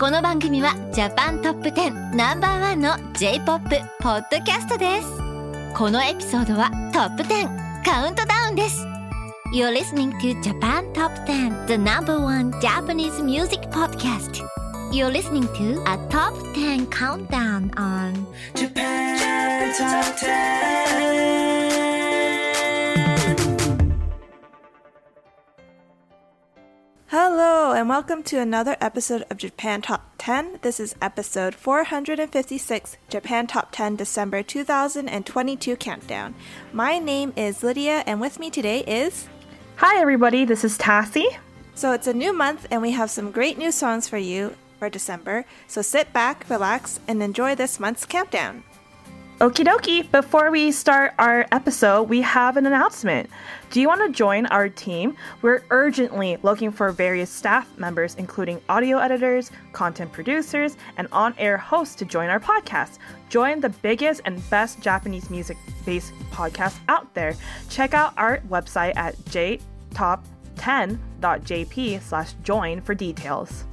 この番組はジャパントップ10ナンバーワンの J-POP ポッドキャストですこのエピソードはトップ10カウントダウンです You're listening to Japan Top 10 The number one Japanese music podcast You're listening to a top 10 countdown on Japan Top 10. Hello, and welcome to another episode of Japan Top 10. This is episode 456, Japan Top 10 December 2022 Countdown. My name is Lydia, and with me today is. Hi, everybody. This is Tassie. So it's a new month, and we have some great new songs for you for December. So sit back, relax, and enjoy this month's countdown. Okie dokie. Before we start our episode, we have an announcement. Do you want to join our team? We're urgently looking for various staff members, including audio editors, content producers, and on air hosts to join our podcast. Join the biggest and best Japanese music based podcast out there. Check out our website at jtop10.jp slash join for details.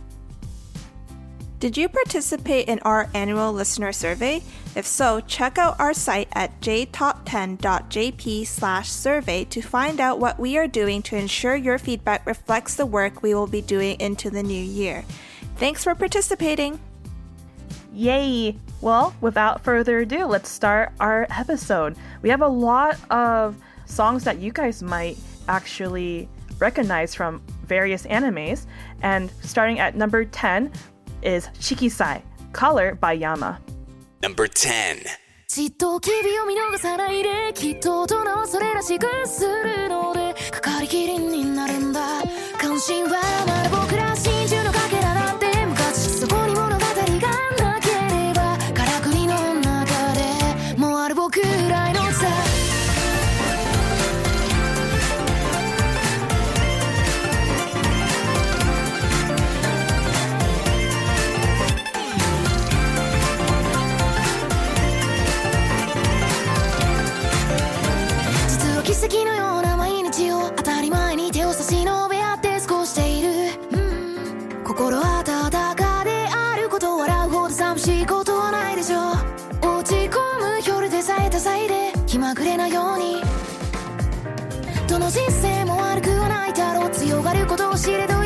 Did you participate in our annual listener survey? If so, check out our site at jtop10.jp/survey to find out what we are doing to ensure your feedback reflects the work we will be doing into the new year. Thanks for participating! Yay! Well, without further ado, let's start our episode. We have a lot of songs that you guys might actually recognize from various animes. And starting at number 10 is Shikisai, Color by Yama. Number 10. じっと機微を見逃さないできっと大人はそれらしくするのでかかりきりになるんだ関心はまだ僕ら真珠月のような毎日を当たり前に手を差し伸べ合って過ごしている、うん。心温かであること笑うほど寂しいことはないでしょう。落ち込む夜でさえ多彩で気まぐれなように。どの人生も悪くはないだろう。強がることを知れど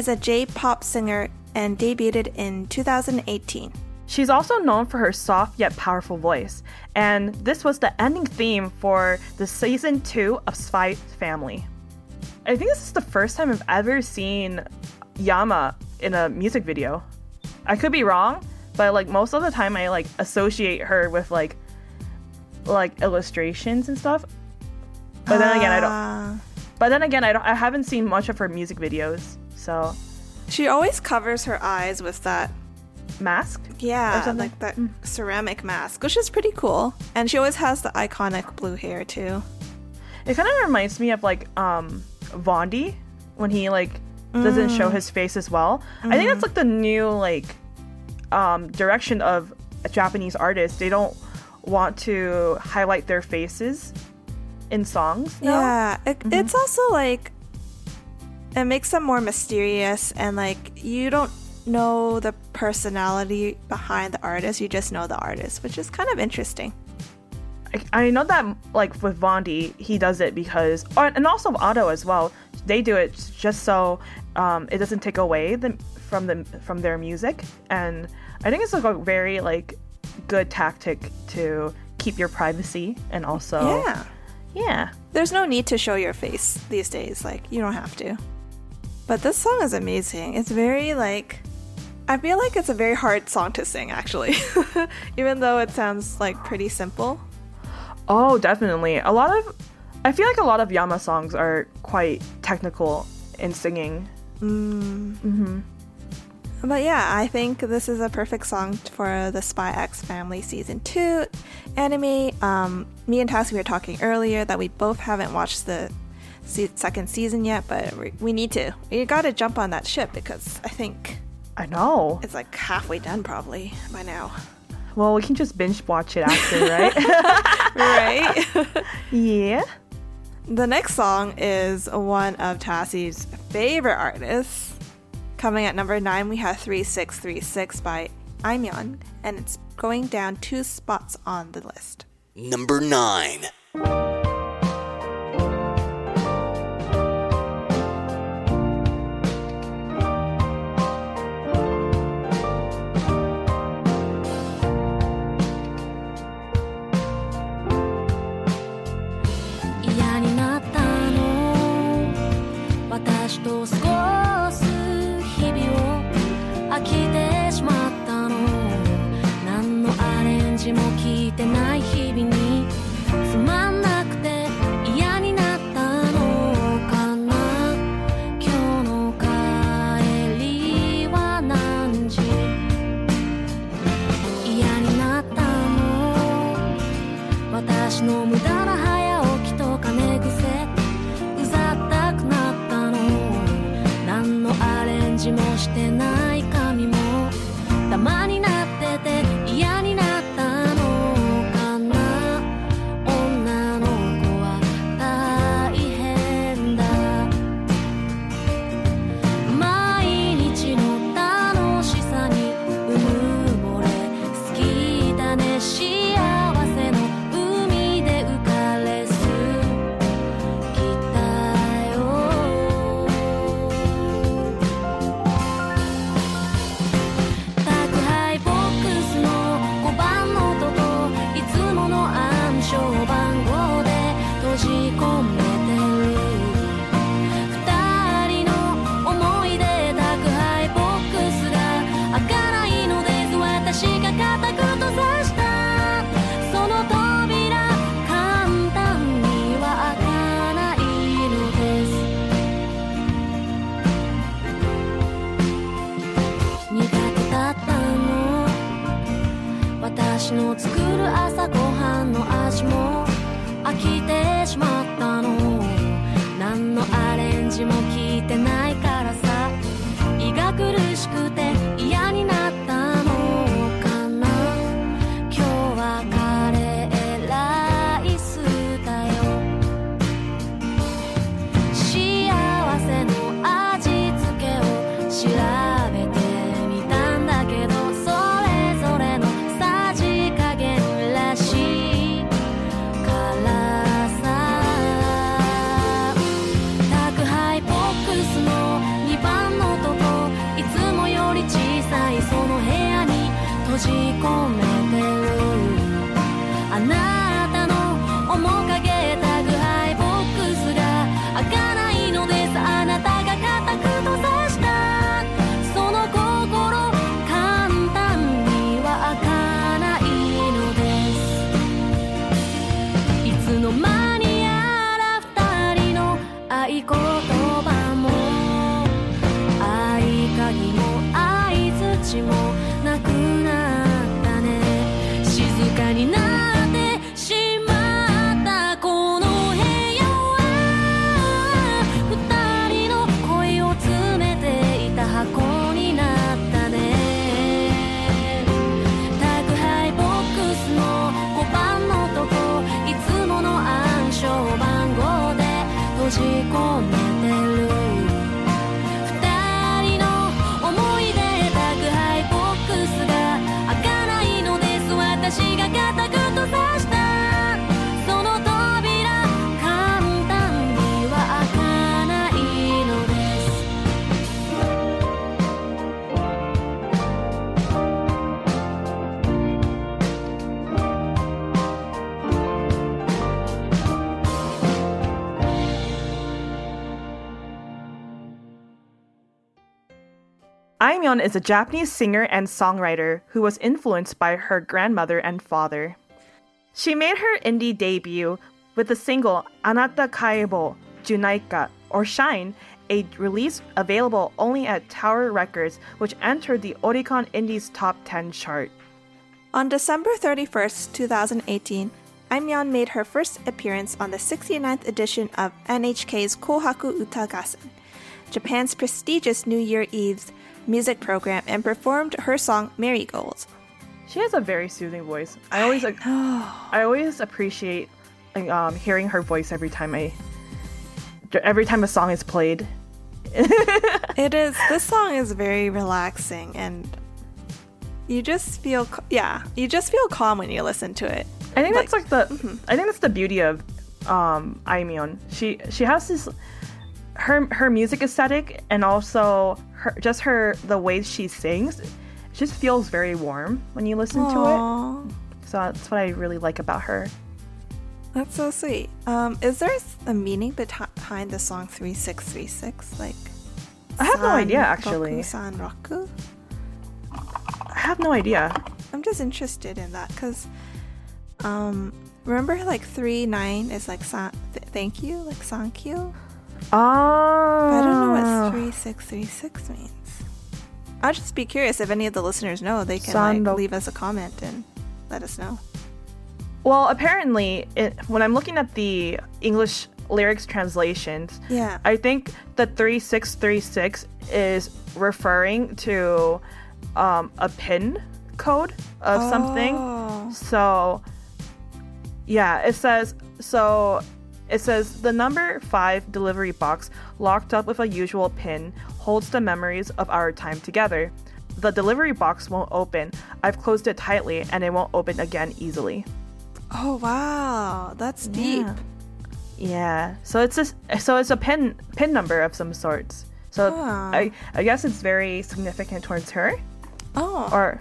is a J-pop singer and debuted in 2018. She's also known for her soft yet powerful voice, and this was the ending theme for the season two of Spy Family. I think this is the first time I've ever seen Yama in a music video. I could be wrong, but like most of the time I like associate her with like like illustrations and stuff. But then again, I don't. Ah. But then again, I don't. I haven't seen much of her music videos. So She always covers her eyes with that, mask. yeah, like that ceramic mask, which is pretty cool. And she always has the iconic blue hair too. It kind of reminds me of like um Vaundy when he like doesn't show his face as well. I think that's like the new like um direction of Japanese artists. They don't want to highlight their faces in songs. Yeah, it, it's also like it makes them more mysterious and like you don't know the personality behind the artist. You just know the artist, which is kind of interesting. I, I know that like with Vaundy, he does it because, or, and also Ado as well. They do it just so um, it doesn't take away the, from the from their music, and I think it's like a very like good tactic to keep your privacy and also Yeah. Yeah. There's no need to show your face these days. Like, you don't have to. But this song is amazing. It's very, like, I feel like it's a very hard song to sing, actually. Even though it sounds, like, pretty simple. Oh, definitely. A lot of I feel like a lot of Yama songs are quite technical in singing. Mm. Mm-hmm. But yeah, I think this is a perfect song for the Spy X Family Season 2 anime. Um, me and Tassie were talking earlier that we both haven't watched the se- second season yet, but we, we need to. We gotta jump on that ship because I think I know. it's like halfway done probably by now. Well, we can just binge watch it after, right? right? yeah. the next song is one of Tassie's favorite artists. Coming at number nine, we have 3636 by Aimyon, and it's going down two spots on the list. Number 9. Is a Japanese singer and songwriter who was influenced by her grandmother and father. She made her indie debut with the single Anata Kaibo Junaika or Shine, a release available only at Tower Records, which entered the Oricon Indies Top 10 chart. On December 31st, 2018, Aimyon made her first appearance on the 69th edition of NHK's Kohaku Uta Gassen, Japan's prestigious New Year Eve's music program, and performed her song Marigold. She has a very soothing voice. I always, I always appreciate um, hearing her voice every time I, every time a song is played. It is, this song is very relaxing and you just feel, yeah, you just feel calm when you listen to it. I think that's like the, I think that's the beauty of um, Aimyon. She she has this, her her music aesthetic and also her just her the way she sings, it just feels very warm when you listen to it. So that's what I really like about her. That's so sweet. Um, is there a meaning behind the song 3636? Like, I have no idea actually. Roku, San Roku? I have no idea. I'm just interested in that because, um, remember like three nine is like san- th- thank you, like thank you. Oh, But I don't know what three six three six means. I'll just be curious if any of the listeners know. They can like Roku. leave us a comment and let us know. Well, apparently, it, when I'm looking at the English lyrics translations, Yeah. I think the 3636 is referring to um, a pin code of something. Oh. So, yeah, it says so. It says the number five delivery box locked up with a usual pin holds the memories of our time together. The delivery box won't open. I've closed it tightly and it won't open again easily. Oh wow, that's deep. Yeah. Yeah. So it's a so it's a pin pin number of some sorts. So Ah. I I guess it's very significant towards her. Oh, Or,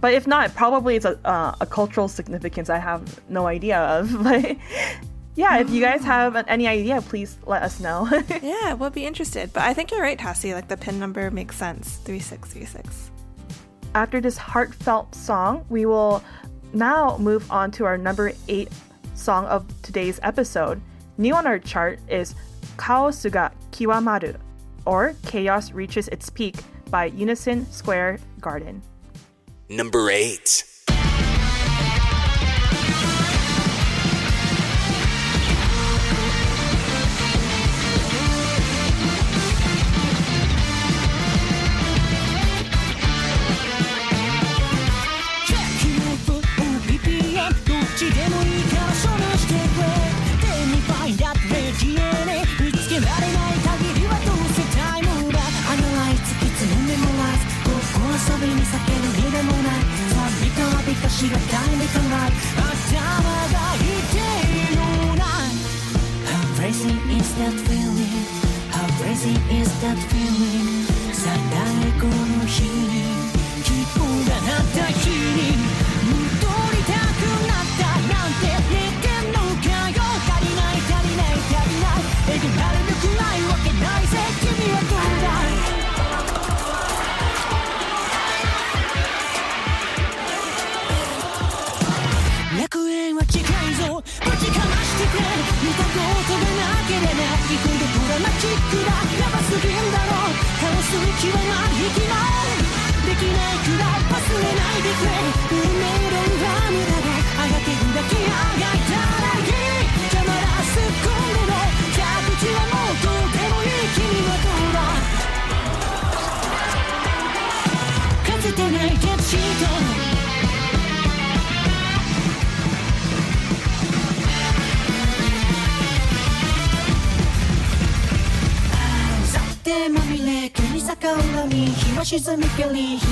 but if not, probably it's a uh, a cultural significance I have no idea of. But yeah, if you guys have any idea, please let us know. yeah, we'll be interested. But I think you're right, Tassie. Like the pin number makes sense. Three six three six. After this heartfelt song, we will now move on to our number eight song of today's episode. New on our chart is Kaosu ga Kiwamaru, or Chaos Reaches Its Peak by Unison Square Garden. Number 8. She's a feliz.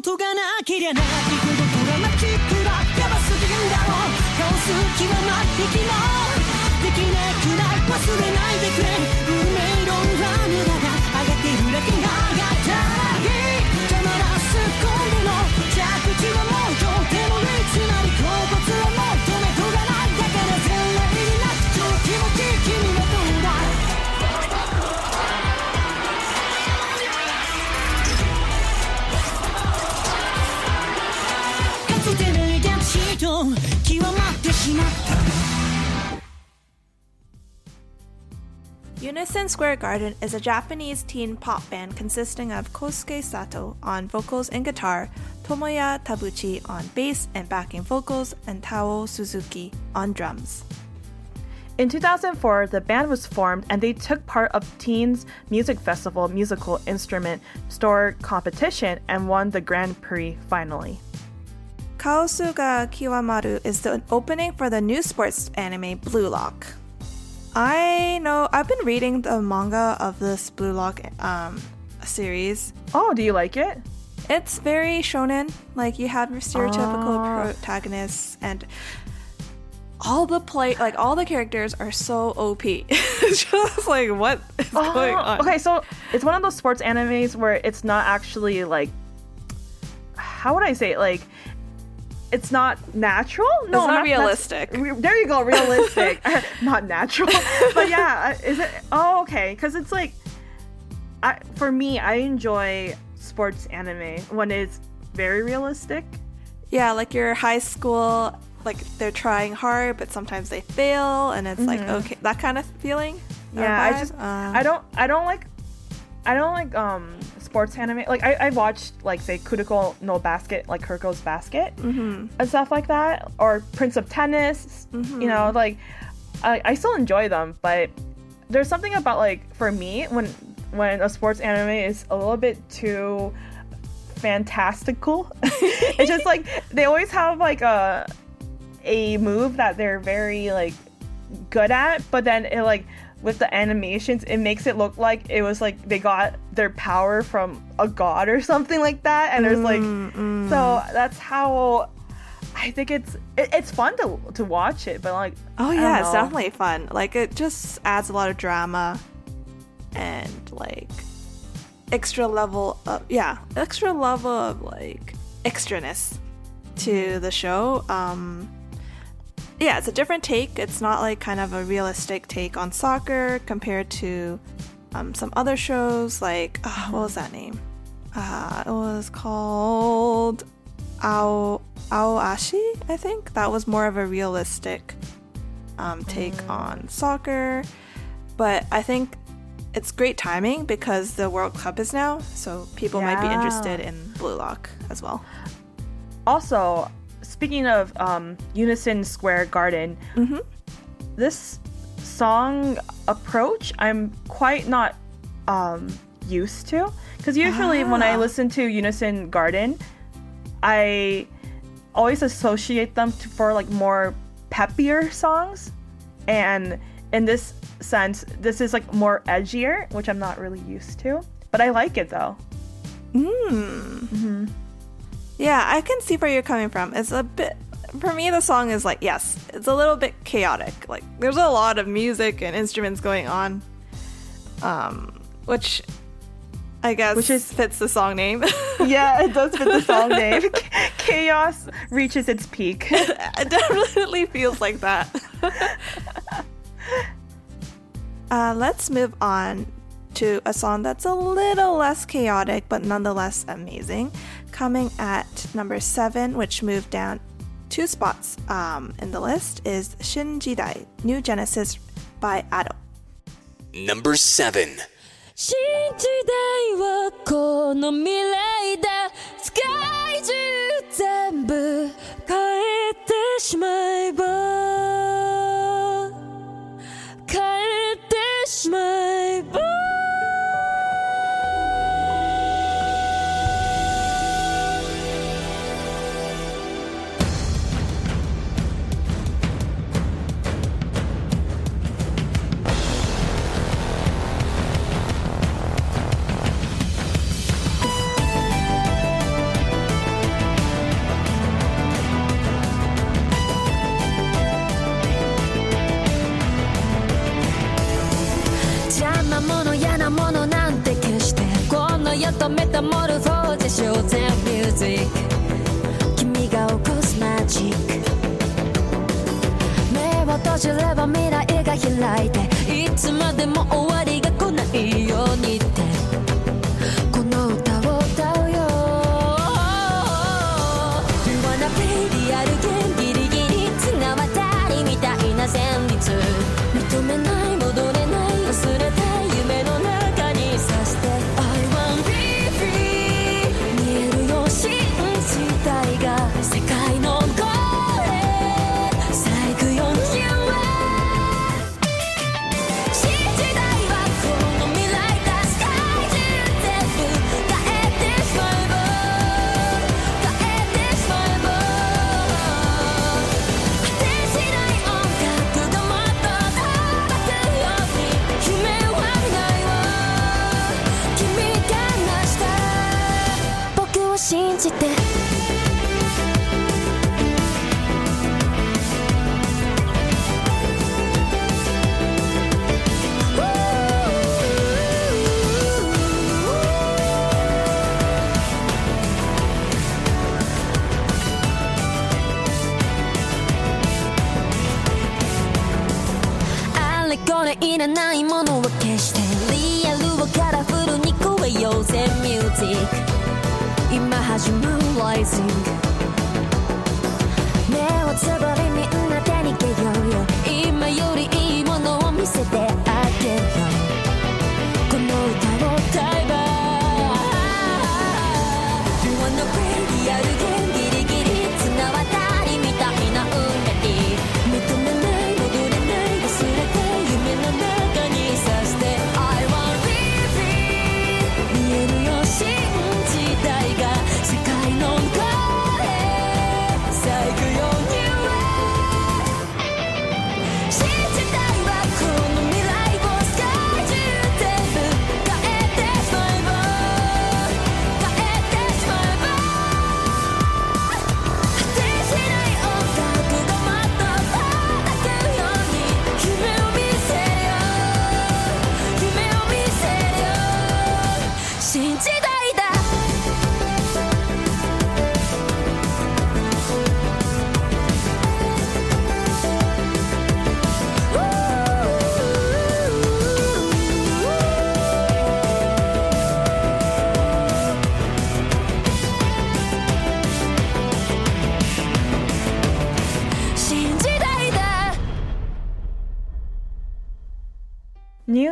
ことがなけりゃないほどドラマチックだやばすぎるんだろう。倒す気はない息もできなくない。忘れないでくれ。Unison Square Garden is a Japanese teen pop band consisting of Kosuke Sato on vocals and guitar, Tomoya Tabuchi on bass and backing vocals, and Takao Suzuki on drums. In 2004, the band was formed and they took part of Teens Music Festival musical instrument store competition and won the Grand Prix finally. Kaosuga Kiwamaru is the opening for the new sports anime Blue Lock. I know I've been reading the manga of this Blue Lock um, series. Oh, do you like it? It's very shonen. Like you have your stereotypical Ah. protagonists and all the play like all the characters are so OP. it's just like what is going Oh, on? Okay, so it's one of those sports animes where it's not actually like how would I say it? Like it's not natural. No, not that's- realistic. re- there you go, realistic, not natural. But yeah, uh, is it? Oh, okay, because it's like, I for me, I enjoy sports anime when it's very realistic. Yeah, like your high school like they're trying hard but sometimes they fail and it's like okay that kind of feeling. Yeah, I just Uh, I don't I don't like I don't like um sports anime. Like I, I watched like say Kuroko no Basket, like Kuroko's Basket mhm. and stuff like that, or Prince of Tennis. You Mm-hmm. know, like I, I still enjoy them, but there's something about like for me when when a sports anime is a little bit too fantastical. it's just like they always have like a a move that they're very like good at, but then it like with the animations it makes it look like it was like they got their power from a god or something like that and there's like mm, so mm. that's how I think it's it, it's fun to to watch it, but like Oh yeah, it's definitely fun. Like it just adds a lot of drama and like extra level of yeah, extra level of like extraness to mm-hmm. the show. Um yeah, it's a different take. It's not like kind of a realistic take on soccer compared to um, some other shows. Like uh, what was that name? Uh, it was called Ao Aoashi, I think. That was more of a realistic um, take on soccer. But I think it's great timing because the World Cup is now, so people might be interested in Blue Lock as well. Also, speaking of um, Unison Square Garden, this song approach I'm quite not um, used to. Because usually when I listen to Unison Garden, I always associate them to, for like more peppier songs, and in this sense, this is like more edgier, which I'm not really used to. But I like it though. Yeah, I can see where you're coming from. It's a bit for me the song is like yes, it's a little bit chaotic. Like there's a lot of music and instruments going on. Um which I guess Which is- fits the song name. Yeah, it does fit the song name. Chaos reaches its peak. it definitely feels like that. uh, let's move on to a song that's a little less chaotic but nonetheless amazing. Coming at number seven, which moved down two spots um, in the list, is Shin Jidai, New Genesis by Ado. Number 7. 新時代はこの未来だ世界中全部変えてしまえば変えてしまえば タモルフォーゼショーゼンミュージック君が起こすマジック。目を閉じれば未来が開いて。いつまでも終わりが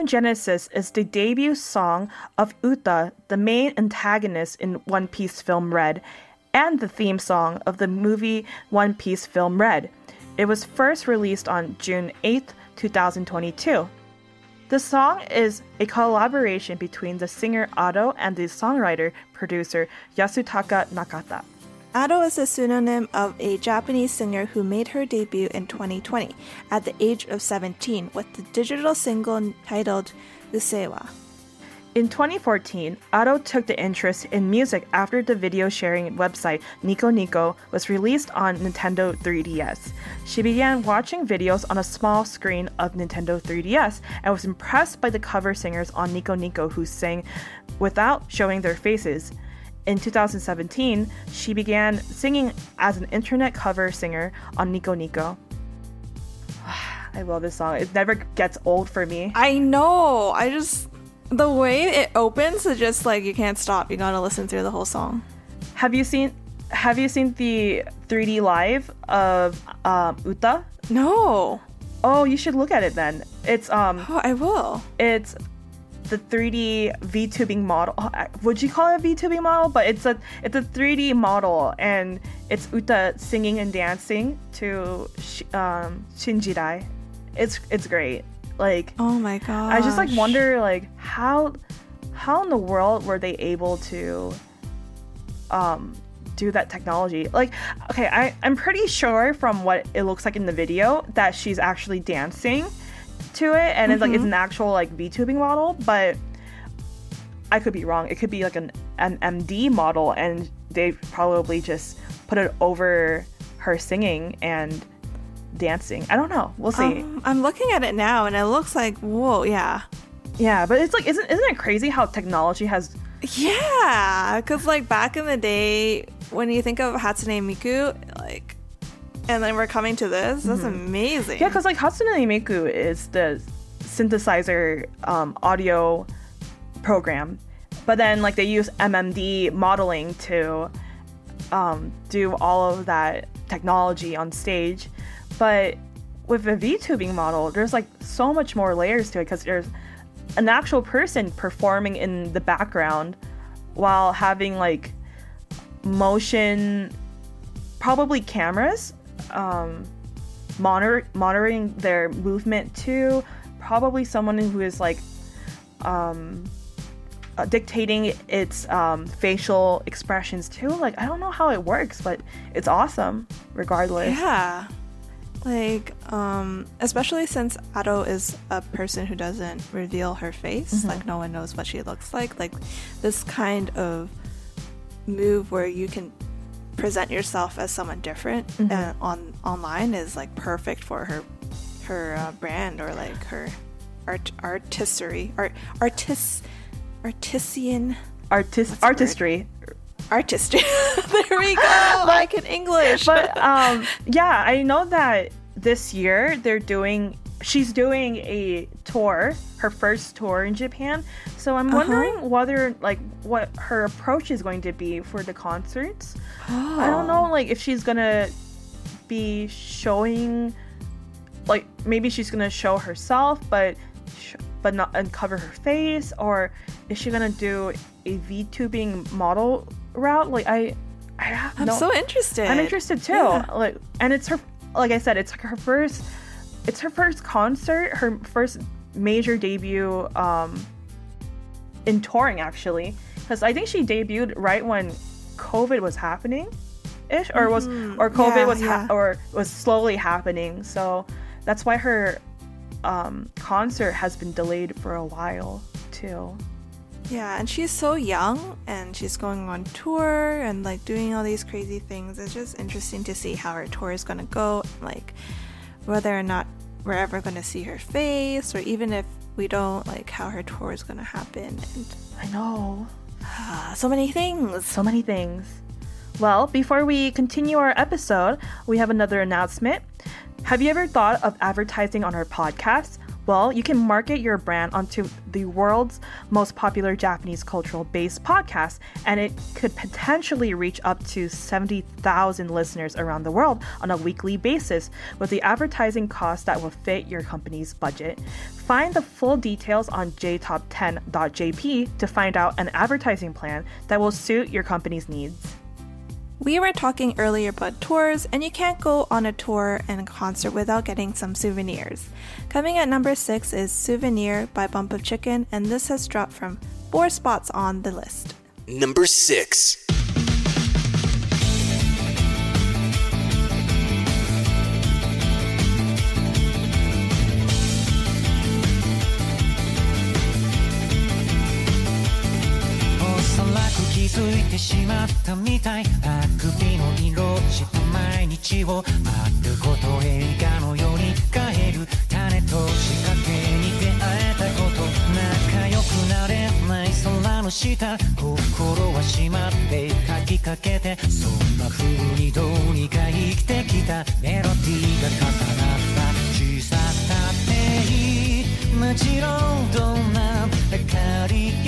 Genesis is the debut song of Uta, the main antagonist in One Piece film Red, and the theme song of the movie One Piece film Red. It was first released on June 8, 2022. The song is a collaboration between the singer Ado and the songwriter producer Yasutaka Nakata. Ado is a pseudonym of a Japanese singer who made her debut in 2020 at the age of 17 with the digital single titled Usseewa. In 2014, Ado took the interest in music after the video sharing website Nico Nico was released on Nintendo 3DS. She began watching videos on a small screen of Nintendo 3DS and was impressed by the cover singers on Nico Nico who sang without showing their faces. In 2017, she began singing as an internet cover singer on Nico Nico. I love this song. It never gets old for me. I know. I just the way it opens is just like you can't stop. You gotta listen through the whole song. Have you seen Have you seen the 3D live of um, Uta? No. Oh, you should look at it then. It's um, Oh, I will. it's the 3D VTubing model. Would you call it a VTubing model? But it's a it's a 3D model, and it's Uta singing and dancing to um, Shinjidai. It's it's great. Like Oh my god. I just like wonder like how how in the world were they able to um do that technology like okay I, i'm pretty sure from what it looks like in the video that she's actually dancing to it and it's like it's an actual like vtubing model but i could be wrong it could be like an, an MMD model and they probably just put it over her singing and dancing i don't know we'll see Um, I'm looking at it now and it looks like whoa, yeah. Yeah, but it's like, isn't isn't it crazy how technology has? Yeah, because like back in the day, when you think of Hatsune Miku, like, and then we're coming to this, that's amazing. Yeah, because like Hatsune Miku is the synthesizer um, audio program, but then like they use MMD modeling to um, do all of that technology on stage. But with a VTubing model, there's like so much more layers to it because there's an actual person performing in the background while having like motion probably cameras um, monitor monitoring their movement too probably someone who is like um, uh, dictating its um, facial expressions too like i don't know how it works but it's awesome regardless Yeah. Like, um, especially since Ado is a person who doesn't reveal her face, like no one knows what she looks like. Like this kind of move where you can present yourself as someone different uh, on online is like perfect for her her uh, brand or like her art artistry art artis artisan Artist word? artistry artistry. there we go. like in English. but um yeah i know that this year they're doing she's doing a tour her first tour in japan so i'm uh-huh. wondering whether like what her approach is going to be for the concerts i don't know oh. like if she's gonna be showing like maybe she's gonna show herself but sh- but not uncover her face or is she gonna do a vtubing model route like i i no- so interested. I'm interested too. Yeah. Like, and it's her. Like I said, it's her first. It's her first concert. Her first major debut um, in touring, actually, because I think she debuted right when COVID was happening, ish, or was or COVID Mm-hmm. Yeah, was ha- yeah. or was slowly happening. So that's why her um, concert has been delayed for a while too. Yeah, and she's so young and she's going on tour and like doing all these crazy things. It's just interesting to see how her tour is going to go, like whether or not we're ever going to see her face or even if we don't, like how her tour is going to happen. And I know. uh, so many things. So many things. Well, before we continue our episode, we have another announcement. Have you ever thought of advertising on our podcast? Well, you can market your brand onto the world's most popular Japanese cultural based podcast, and it could potentially reach up to 70,000 listeners around the world on a weekly basis with the advertising cost that will fit your company's budget. Find the full details on jtop10.jp to find out an advertising plan that will suit your company's needs. We were talking earlier about tours, and you can't go on a tour and a concert without getting some souvenirs. Coming at number six is Souvenir by Bump of Chicken, and this has dropped from four spots on the list. Number 6. く気づいてしまったみたいあくびの色した毎日を丸ごと映画のように変える種と仕掛けに出会えたこと仲良くなれない空の下心は閉まって書きかけてそんな風にどうにか生きてきたメロディーが重なった小ささっていいもちろんどんな明かり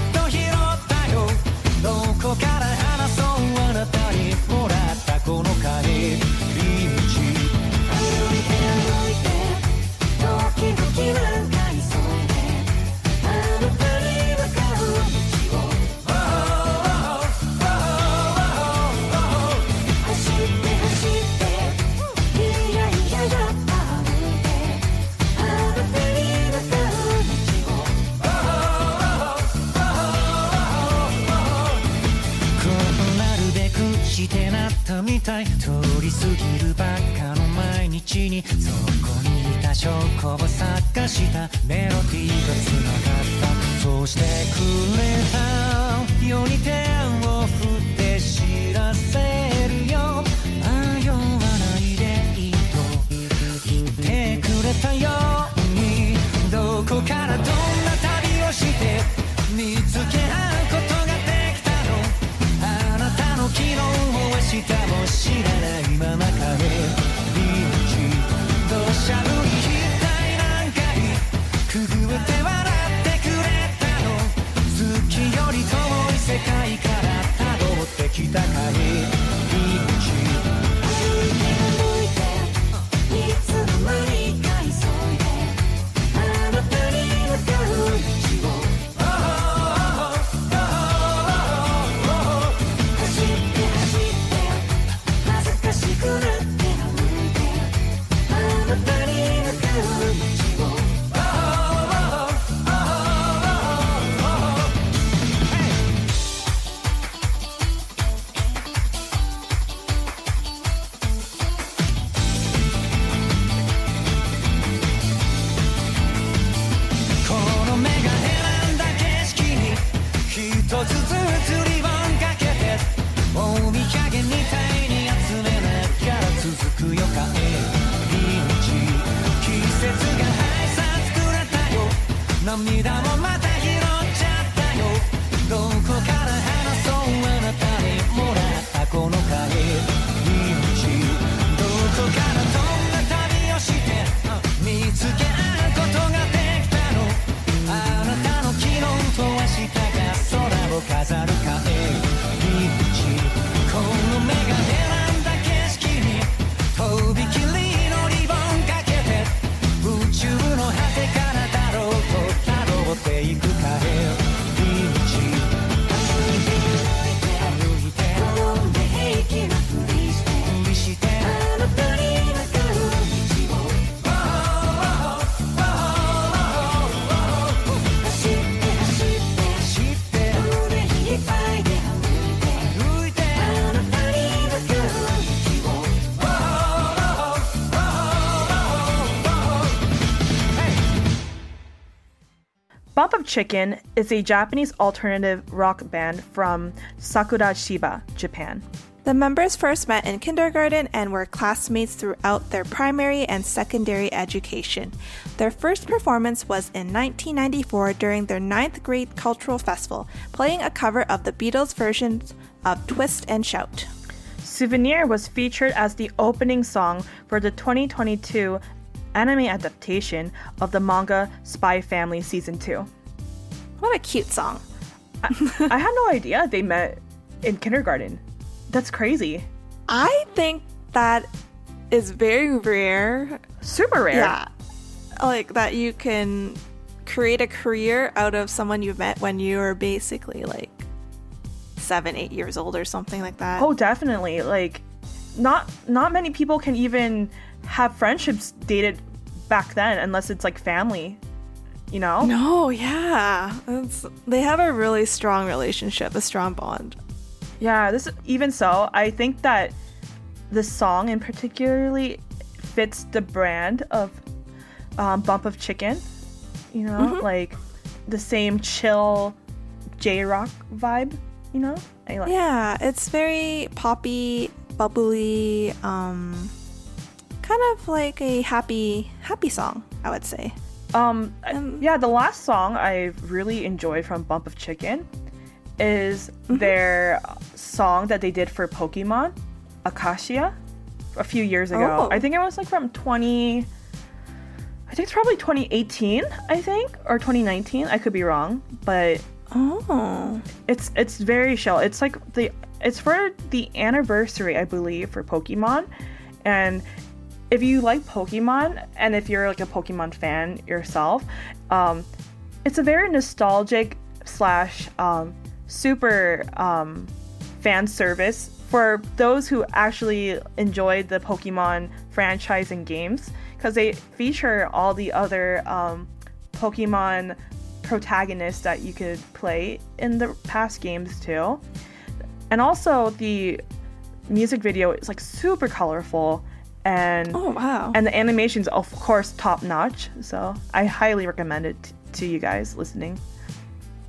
通り過ぎるばっかの毎日にそこにいた証拠を探したメロディーがつながった。そうしてくれたように手を振って知らせるよ。迷わないでいいと言ってくれたように。どこからどんな旅をして見つけ明日も知らないまま帰り Chicken is a Japanese alternative rock band from Sakura Chiba, Japan. The members first met in kindergarten and were classmates throughout their primary and secondary education. Their first performance was in 1994 during their ninth grade cultural festival, playing a cover of the Beatles' version of Twist and Shout. Souvenir was featured as the opening song for the 2022 anime adaptation of the manga Spy Family Season 2. What a cute song. I had no idea they met in kindergarten. That's crazy. I think that is very rare. Super rare. Yeah. Like that you can create a career out of someone you've met when you were basically like seven, eight years old or something like that. Oh, definitely. Like, not not many people can even have friendships dated back then unless it's like family. You know? No, yeah. It's, they have a really strong relationship, a strong bond. Yeah, this even so, I think that the song in particularly fits the brand of um, Bump of Chicken. You know, Mhm. like the same chill J rock vibe. You know, I like. Yeah, it's very poppy, bubbly, um, kind of like a happy, happy song, I would say. Um, yeah, the last song I really enjoyed from Bump of Chicken is Mm-hmm. their song that they did for Pokemon, Acacia, a few years ago. Oh. I think it was like from 20. I think it's probably 2018, I think, or 2019. I could be wrong, but Oh. it's it's very chill. It's like the it's for the anniversary, I believe, for Pokemon. And if you like Pokemon and if you're like a Pokemon fan yourself, um, it's a very nostalgic slash um, super um, fan service for those who actually enjoyed the Pokemon franchise and games because they feature all the other um, Pokemon protagonists that you could play in the past games too. And also the music video is like super colorful and Oh, wow. and the animation's of course top notch. So I highly recommend it t- to you guys listening.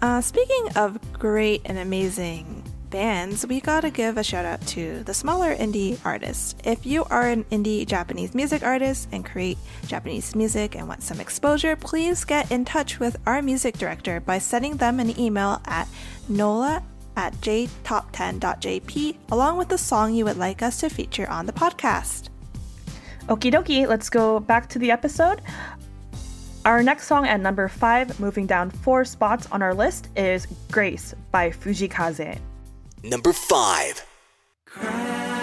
Uh, speaking of great and amazing bands, we gotta give a shout out to the smaller indie artists. If you are an indie Japanese music artist and create Japanese music and want some exposure, please get in touch with our music director by sending them an email at nola at jtop10.jp along with the song you would like us to feature on the podcast. Okie dokie, let's go back to the episode. Our next song at number five, moving down four spots on our list, is Grace by Fujii Kaze. Number 5.「声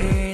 early.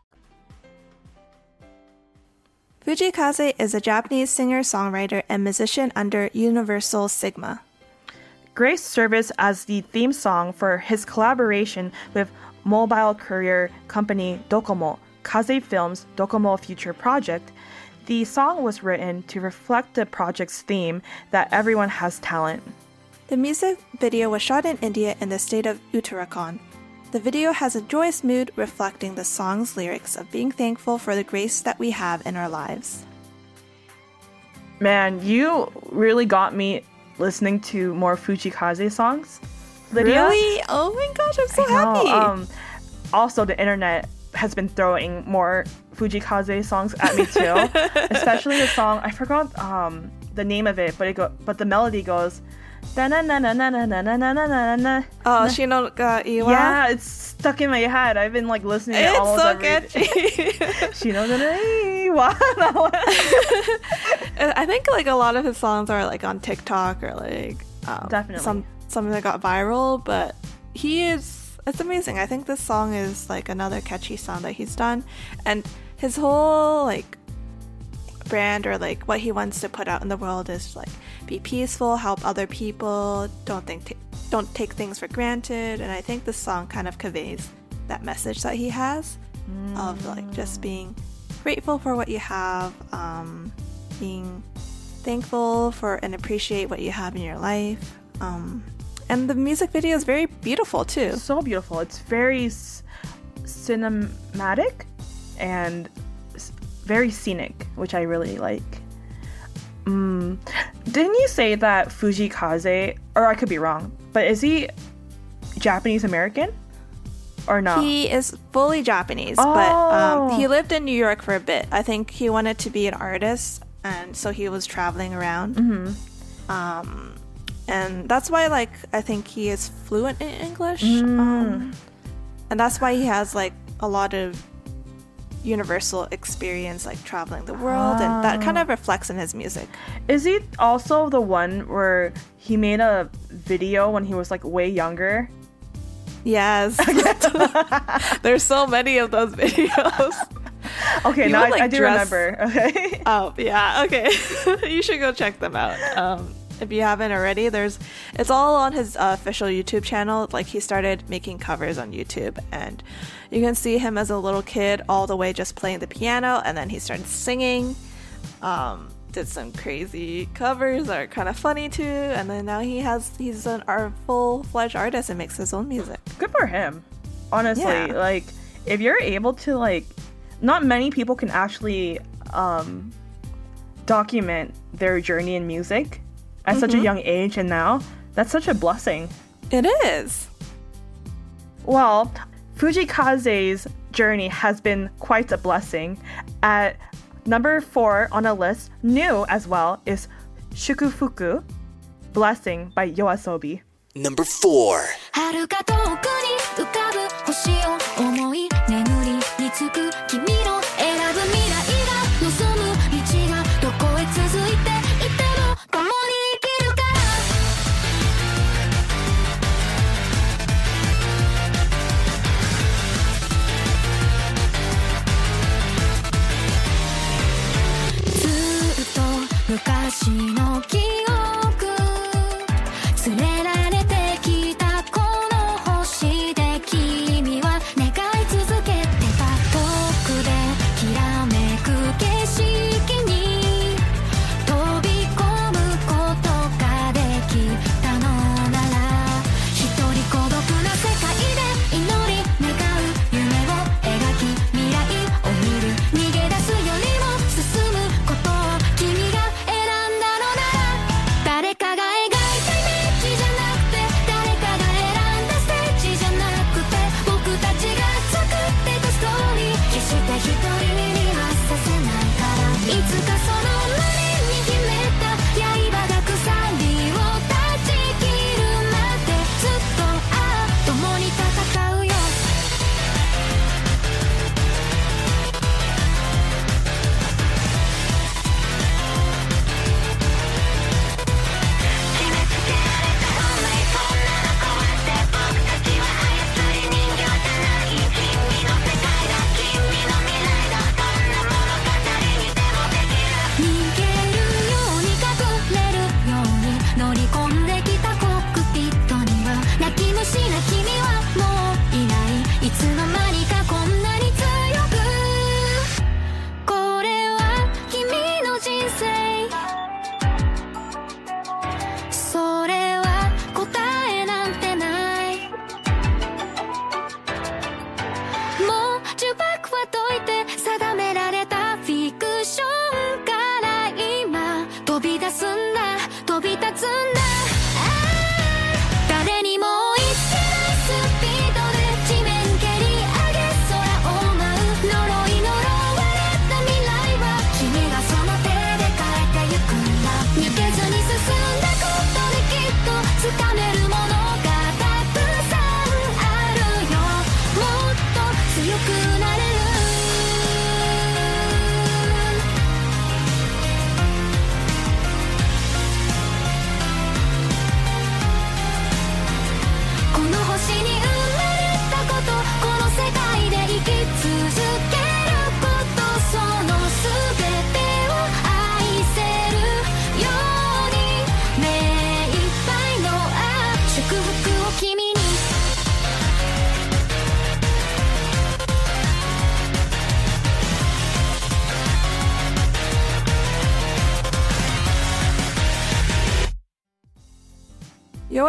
Fujii Kaze is a Japanese singer, songwriter, and musician under Universal Sigma. Grace serves as the theme song for his collaboration with mobile courier company Docomo, Kaze Films Docomo Future Project. The song was written to reflect the project's theme that everyone has talent. The music video was shot in India in the state of Uttarakhand. The video has a joyous mood reflecting the song's lyrics of being thankful for the grace that we have in our lives. Man, you really got me listening to more Fujii Kaze songs. Lydia. Really? Oh my gosh, I'm so happy. Um, also, the internet has been throwing more Fujii Kaze songs at me too, especially the song I forgot um, the name of it, but it go but the melody goes. Na na na na na na na na na na oh, Shinunoga E-Wa? Yeah, it's stuck in my head. I've been like listening to It's all so every- catchy. Shino na na iwa. I think like a lot of his songs are like on TikTok or like um, Definitely. some something that got viral, but he is it's amazing. I think this song is like another catchy song that he's done, and his whole like brand or like what he wants to put out in the world is like be peaceful, help other people, don't think t- don't take things for granted, and I think this song kind of conveys that message that he has of like just being grateful for what you have, um, being thankful for and appreciate what you have in your life. Um, and the music video is very beautiful too. so beautiful. It's very s- cinematic and s- very scenic, which I really like. Mm. Didn't you say that Fujii Kaze, or I could be wrong, but is he Japanese American? Or not? He is fully Japanese, but um, Oh. he lived in New York for a bit. I think he wanted to be an artist, and so he was traveling around. Um, and that's why, like, I think he is fluent in English. Um, and that's why he has, like, a lot of universal experience, like traveling the world. And that kind of reflects in his music. Is he also the one where he made a video when he was like way younger? Yes. There's so many of those videos. Okay, He now would, I, like, I do dress- remember. Okay. Oh yeah, okay. you should go check them out. Um, if you haven't already, there's it's all on his uh, official YouTube channel. Like he started making covers on YouTube, and you can see him as a little kid all the way just playing the piano, and then he started singing. Um, did some crazy covers that are kind of funny too, and then now he has he's an art, full fledged artist and makes his own music. Good for him. Honestly, Yeah. like if you're able to like not many people can actually um document their journey in music at mm-hmm. such a mm-hmm. young age and now. That's such a blessing. It is. Well, Fujii Kaze's journey has been quite a blessing. At number four on a list, new as well, is Shukufuku, Blessing by Yoasobi. Number four. 私の記憶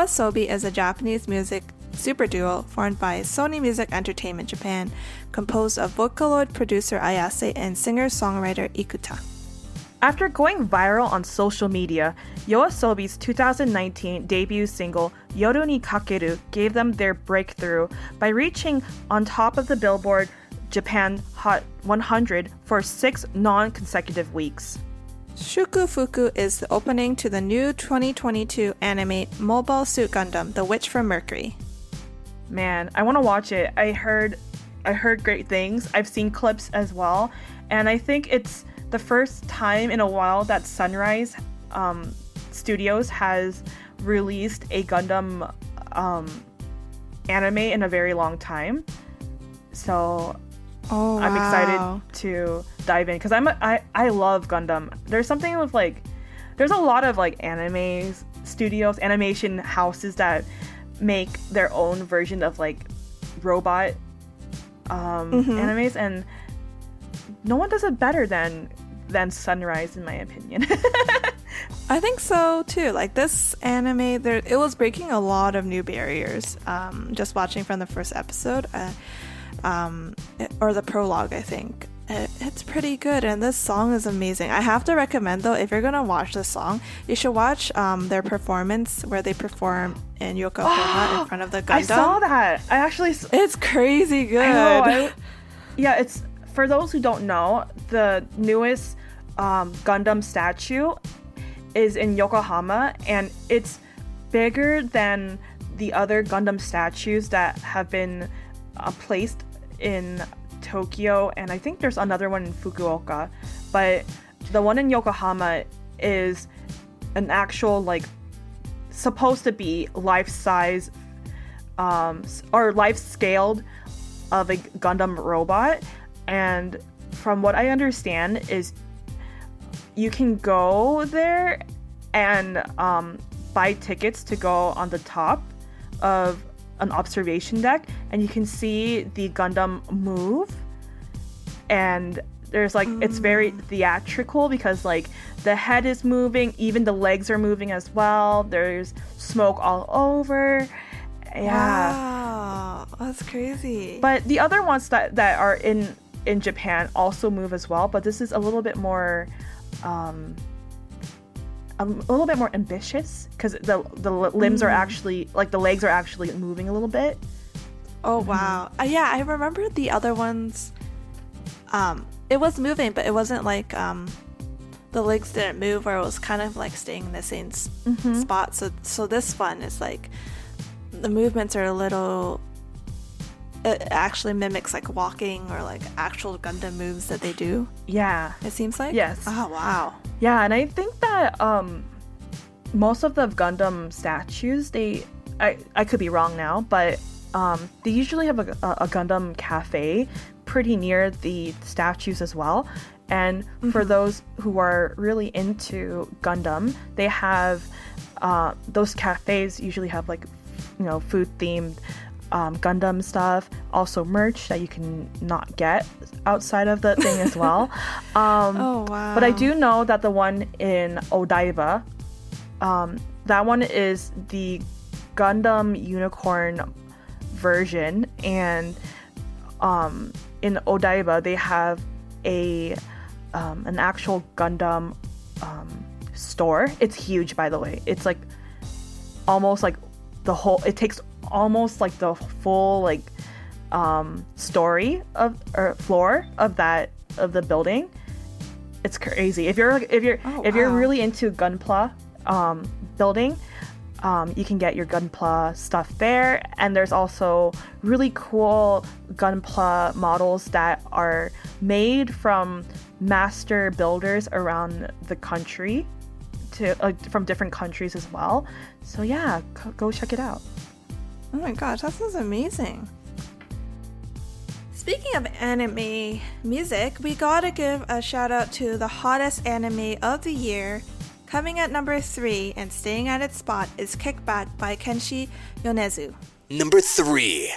Yoasobi is a Japanese music super duo formed by Sony Music Entertainment Japan, composed of Vocaloid producer Ayase and singer-songwriter Ikuta. After going viral on social media, Yoasobi's 2019 debut single Yoru ni Kakeru gave them their breakthrough by reaching on top of the Billboard Japan Hot 100 for six non consecutive weeks. Shukufuku is the opening to the new 2022 anime Mobile Suit Gundam: The Witch from Mercury. Man, I want to watch it. I heard I heard great things. I've seen clips as well, and I think it's the first time in a while that Sunrise um, Studios has released a Gundam um, anime in a very long time. So Oh, I'm excited to dive in because I'm a, I I love Gundam. There's something with like there's a lot of like anime studios, animation houses that make their own version of like robot um, Mhm. animes, and no one does it better than than Sunrise, in my opinion. I think so too. Like this anime, there it was breaking a lot of new barriers. Um, just watching from the first episode, uh, um, or the prologue, I think it, it's pretty good. And this song is amazing. I have to recommend though, if you're gonna watch this song, you should watch um, their performance where they perform in Yokohama in front of the Gundam. I saw that. I actually s- It's crazy good. I know, I- yeah, it's for those who don't know, the newest um, Gundam statue is in Yokohama, and it's bigger than the other Gundam statues that have been uh, placed in Tokyo, and I think there's another one in Fukuoka, but the one in Yokohama is an actual like supposed to be life size um, or life scaled of a Gundam robot. And from what I understand, is you can go there and um, buy tickets to go on the top of an observation deck, and you can see the Gundam move. And there's like it's very theatrical because like the head is moving, even the legs are moving as well. There's smoke all over. Yeah. Wow, that's crazy. But the other ones that, that are in in Japan also move as well, but this is a little bit more um a, little bit more ambitious because the the limbs are actually like the legs are actually moving a little bit. Oh wow. Uh, yeah, I remember the other ones. Um, it was moving, but it wasn't like um, the legs didn't move, or it was kind of like staying in the same s- spot. So, so this one is like the movements are a little. It actually mimics like walking or like actual Gundam moves that they do. Yeah. It seems like. Yes. Oh wow. Yeah, and I think that um most of the Gundam statues, they I I could be wrong now, but um they usually have a, a, Gundam cafe pretty near the statues as well. And for those who are really into Gundam, they have uh, those cafes usually have like you know food themed um, Gundam stuff, also merch that you can not get outside of the thing as well. Um, Oh wow. but I do know that the one in Odaiba, um, that one is the Gundam Unicorn version, and um, in Odaiba they have a um, an actual Gundam um, store. It's huge, by the way. It's like almost like the whole. It takes almost like the full like um, story of or floor of that of the building. It's crazy. If you're if you're Oh, if you're really into Gunpla um, building, um, you can get your Gunpla stuff there. And there's also really cool Gunpla models that are made from master builders around the country, to uh, from different countries as well. So yeah, c- go check it out. Oh my gosh, that sounds amazing. Speaking of anime music, we gotta give a shout out to the hottest anime of the year. Coming at number three and staying at its spot is Kickback by Kenshi Yonezu. Number three.「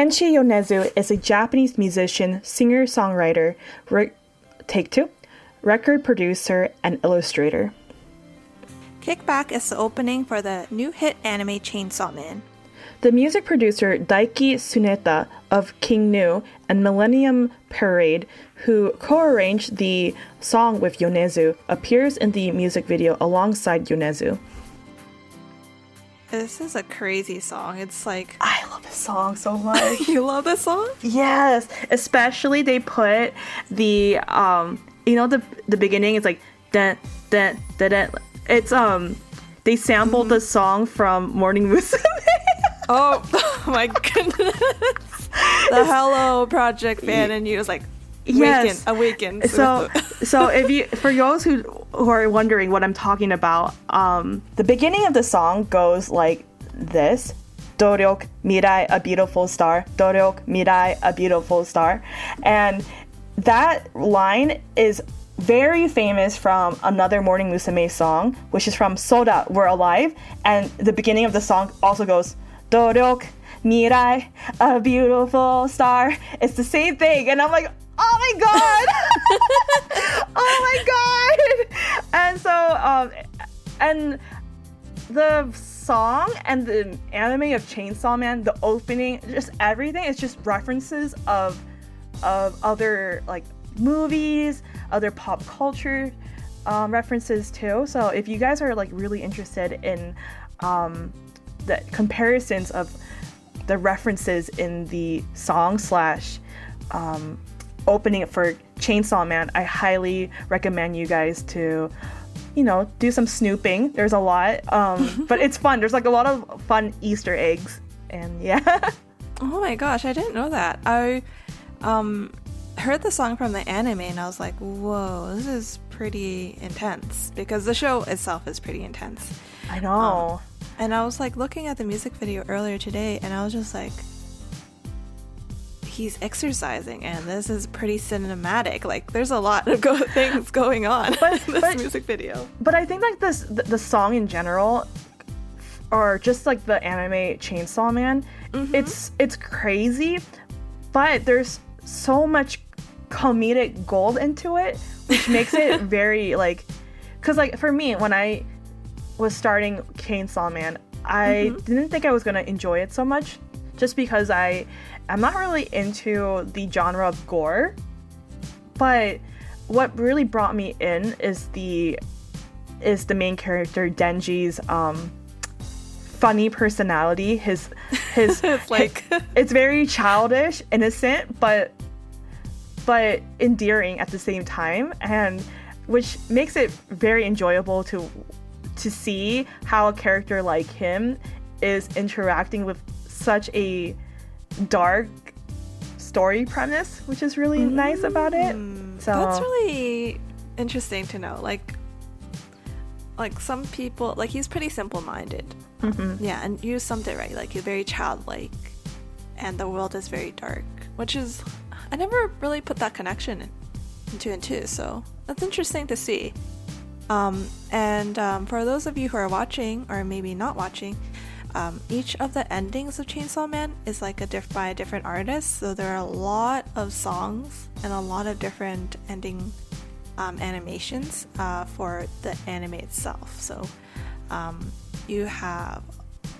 Kenshi Yonezu is a Japanese musician, singer songwriter, re- take two, record producer, and illustrator. Kickback is the opening for the new hit anime Chainsaw Man. The music producer Daiki Tsuneta of King Gnu and Millennium Parade, who co arranged the song with Yonezu, appears in the music video alongside Yonezu. This is a crazy song. It's like I love this song so much. you love this song? Yes, especially they put the um, you know the the beginning is like dun dun dun. dun. It's um, they sampled the song from Morning Musume. Oh, my goodness. the Hello Project fan in you is like Yes. awaken, awaken. so so if you for those who who are wondering what I'm talking about, um, the beginning of the song goes like this. Doryoku mirai a beautiful star. Doryoku mirai a beautiful star, and that line is very famous from another Morning Musume song, which is from Soda We're Alive, and the beginning of the song also goes Doryoku mirai a beautiful star. It's the same thing, and I'm like, oh my god, oh my god, and so um, and the song and the anime of Chainsaw Man, the opening, just everything it's just references of of other like movies, other pop culture um, references too. So if you guys are like really interested in um, the comparisons of the references in the song slash um, opening it for Chainsaw Man, I highly recommend you guys to, you know, do some snooping. There's a lot, um, but it's fun. There's like a lot of fun Easter eggs, and yeah. Oh my gosh, I didn't know that. I um heard the song from the anime and I was like, "Whoa, this is pretty intense." Because the show itself is pretty intense. I know. And I was like looking at the music video earlier today and I was just like he's exercising and this is pretty cinematic. Like there's a lot of go- things going on But- in this but- music video. But I think like this the, the song in general or just like the anime Chainsaw Man, mm-hmm. it's it's crazy, but there's so much comedic gold into it, which makes it very like cuz like for me when I was starting Chainsaw Man, I mm-hmm. didn't think I was to enjoy it so much just because I I'm not really into the genre of gore. But what really brought me in is the is the main character Denji's um funny personality. His his It's like it's very childish, innocent, but but endearing at the same time and which makes it very enjoyable to to see how a character like him is interacting with such a dark story premise, which is really nice about it. So That's really interesting to know. Like, like some people, like he's pretty simple-minded. Mm-hmm. Yeah, and you summed it right. Like he's very childlike, and the world is very dark, which is I never really put that connection in, into and two. So that's interesting to see. Um, and um, for those of you who are watching, or maybe not watching, um, each of the endings of Chainsaw Man is like a diff by a different artist. So there are a lot of songs and a lot of different ending um, animations uh, for the anime itself. So um, you have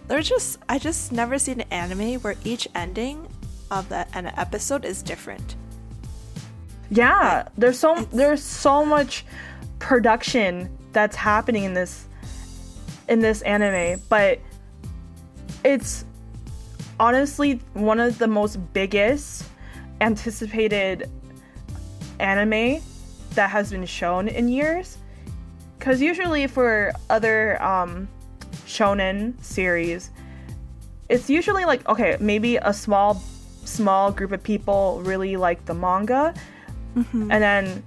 there's just I just never seen an anime where each ending of the an episode is different. Yeah, there's so there's so much production that's happening in this in this anime, but it's honestly one of the most biggest anticipated anime that has been shown in years. Because usually for other um, shonen series, it's usually like okay, maybe a small small group of people really like the manga, and then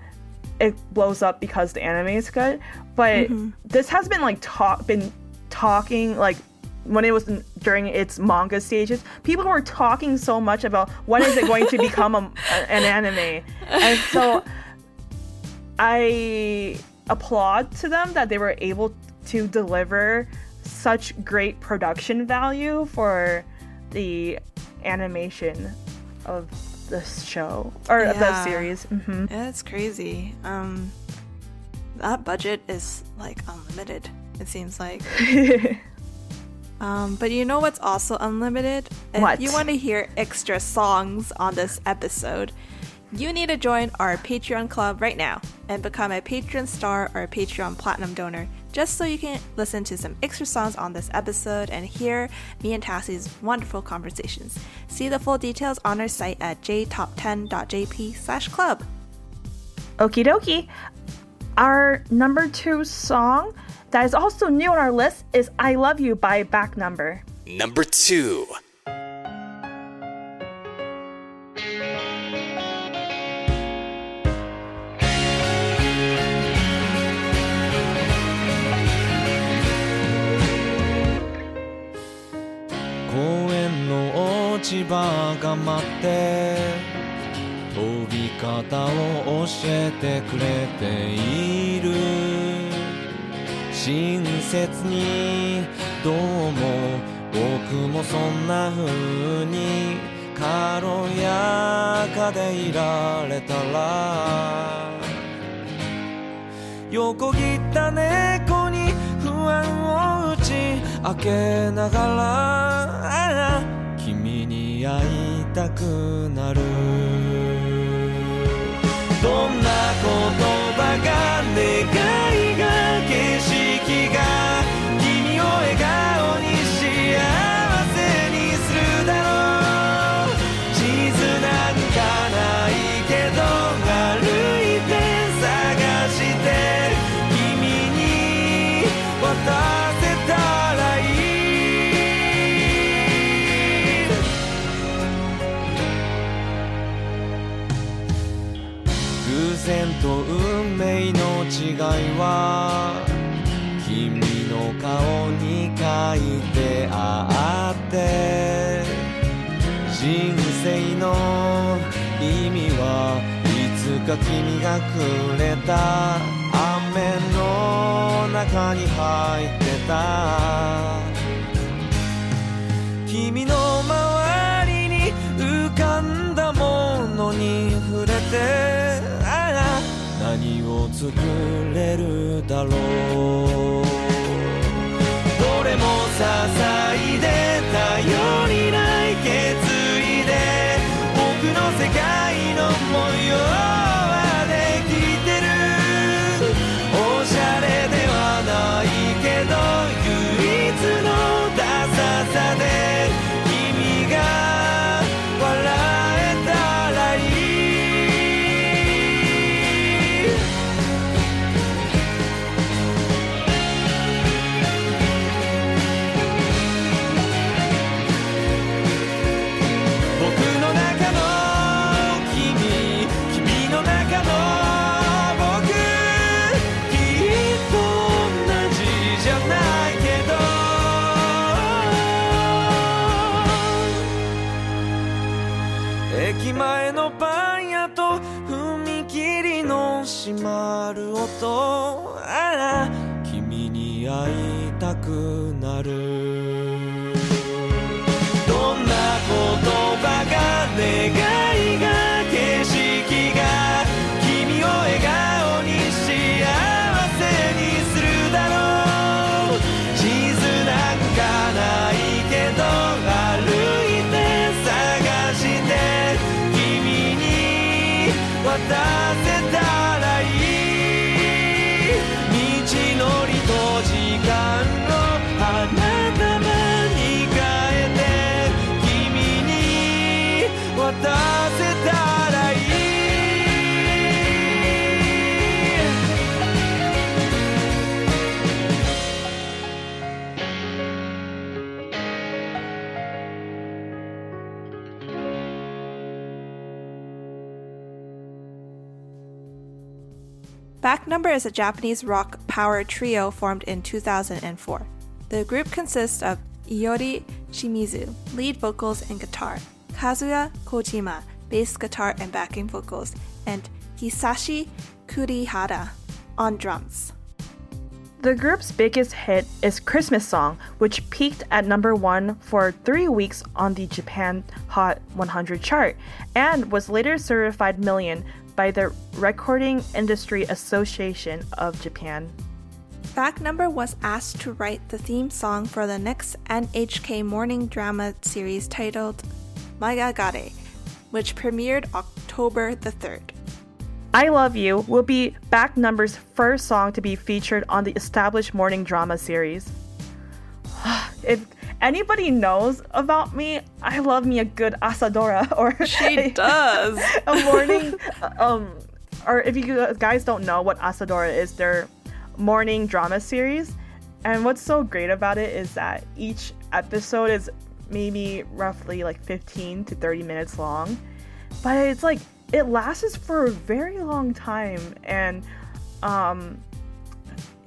it blows up because the anime is good. But this has been like talk been talking like when it was during its manga stages, people were talking so much about when is it going to become a, an anime, and so I applaud to them that they were able to deliver such great production value for the animation of this show or of the Yeah. series. hmm Yeah, it's crazy. Um, that budget is like unlimited. It seems like. Um, but you know what's also unlimited? If What? you want to hear extra songs on this episode, you need to join our Patreon club right now and become a Patreon star or a Patreon platinum donor just so you can listen to some extra songs on this episode and hear me and Tassie's wonderful conversations. See the full details on our site at jtop10.jp slash club. Okie dokie. Our number two song that is also new on our list is I Love You by Back Number. Number two. 公園の落ち葉が待って飛び方を教えてくれている 親切にどうも僕もそんな風に軽やかでいられたら。横切った猫に不安を打ち明けながら君に会いたくなる。どんな言葉が君の顔に書いてあって人生の意味はいつか君がくれた。雨の中に入ってた。作れるだろう。どれも支えで頼りない決意で僕の閉まる音。Back Number is a Japanese rock power trio formed in 2004. The group consists of Iori Shimizu, lead vocals and guitar, Kazuya Kojima, bass guitar and backing vocals, and Hisashi Kurihara on drums. The group's biggest hit is Christmas Song, which peaked at number one for three weeks on the Japan Hot 100 chart and was later certified million by the Recording Industry Association of Japan. Back Number was asked to write the theme song for the next NHK morning drama series titled Maiagare, which premiered October the 3rd. I Love You will be Back Number's first song to be featured on the established morning drama series. if anybody knows about me, I love me a good asadora or She does. a morning um or if you guys don't know what asadora is, their morning drama series. And what's so great about it is that each episode is maybe roughly like 15 to 30 minutes long. But it's like it lasts for a very long time and um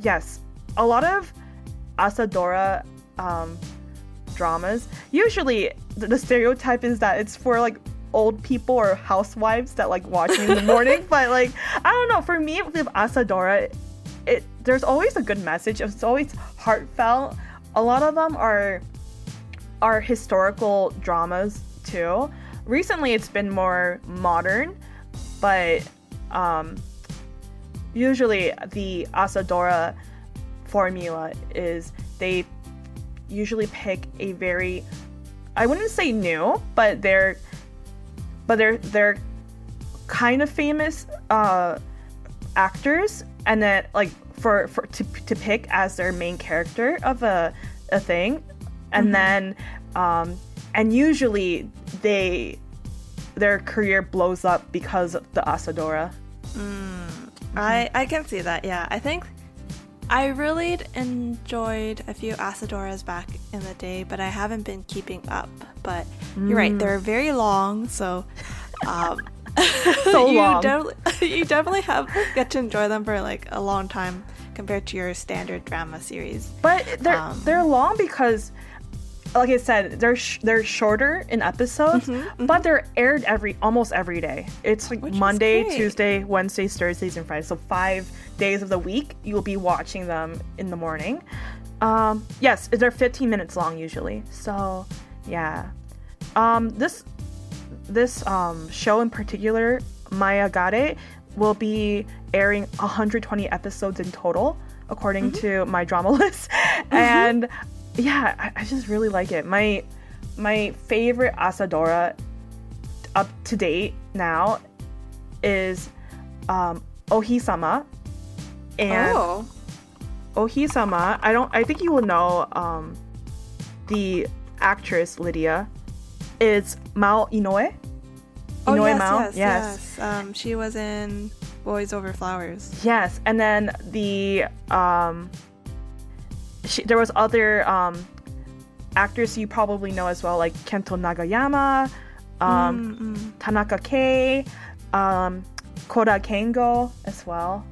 yes, a lot of asadora um dramas usually the, stereotype is that it's for like old people or housewives that like watching in the morning but like i don't know for me with asadora it there's always a good message. It's always heartfelt. A lot of them are are historical dramas too. Recently it's been more modern but um usually the asadora formula is they usually pick a very I wouldn't say new, but they're but they're they're kind of famous uh actors. And then like for, for to, to pick as their main character of a a thing. And then um and usually they their career blows up because of the asadora. I, I can see that, yeah. I think I really enjoyed a few Asadoras back in the day, but I haven't been keeping up. But you're right, they're very long, so um, So you long. definitely you definitely have get to enjoy them for like a long time compared to your standard drama series. But they're Um, they're long because, like I said, they're sh- they're shorter in episodes, but they're aired every almost every day. It's like Which Monday. Tuesday, Wednesdays, Thursdays, and Fridays. So five days of the week you'll be watching them in the morning. Um, yes, they're 15 minutes long usually. So yeah, um, this this um, show in particular, Maiagare, will be airing 120 episodes in total, according to my drama list. And yeah, I, I just really like it. My my favorite Asadora up to date now is um, Ohi-sama. And oh, Ohi-sama, I don't I think you will know um the actress Lydia is Mao Inoue. oh yes, Mao? yes, yes, Um, she was in Boys Over Flowers. Yes, and then the um, she, there was other um, actors you probably know as well, like Kento Nagayama, um, Tanaka Kei, um, Kora Kengo as well.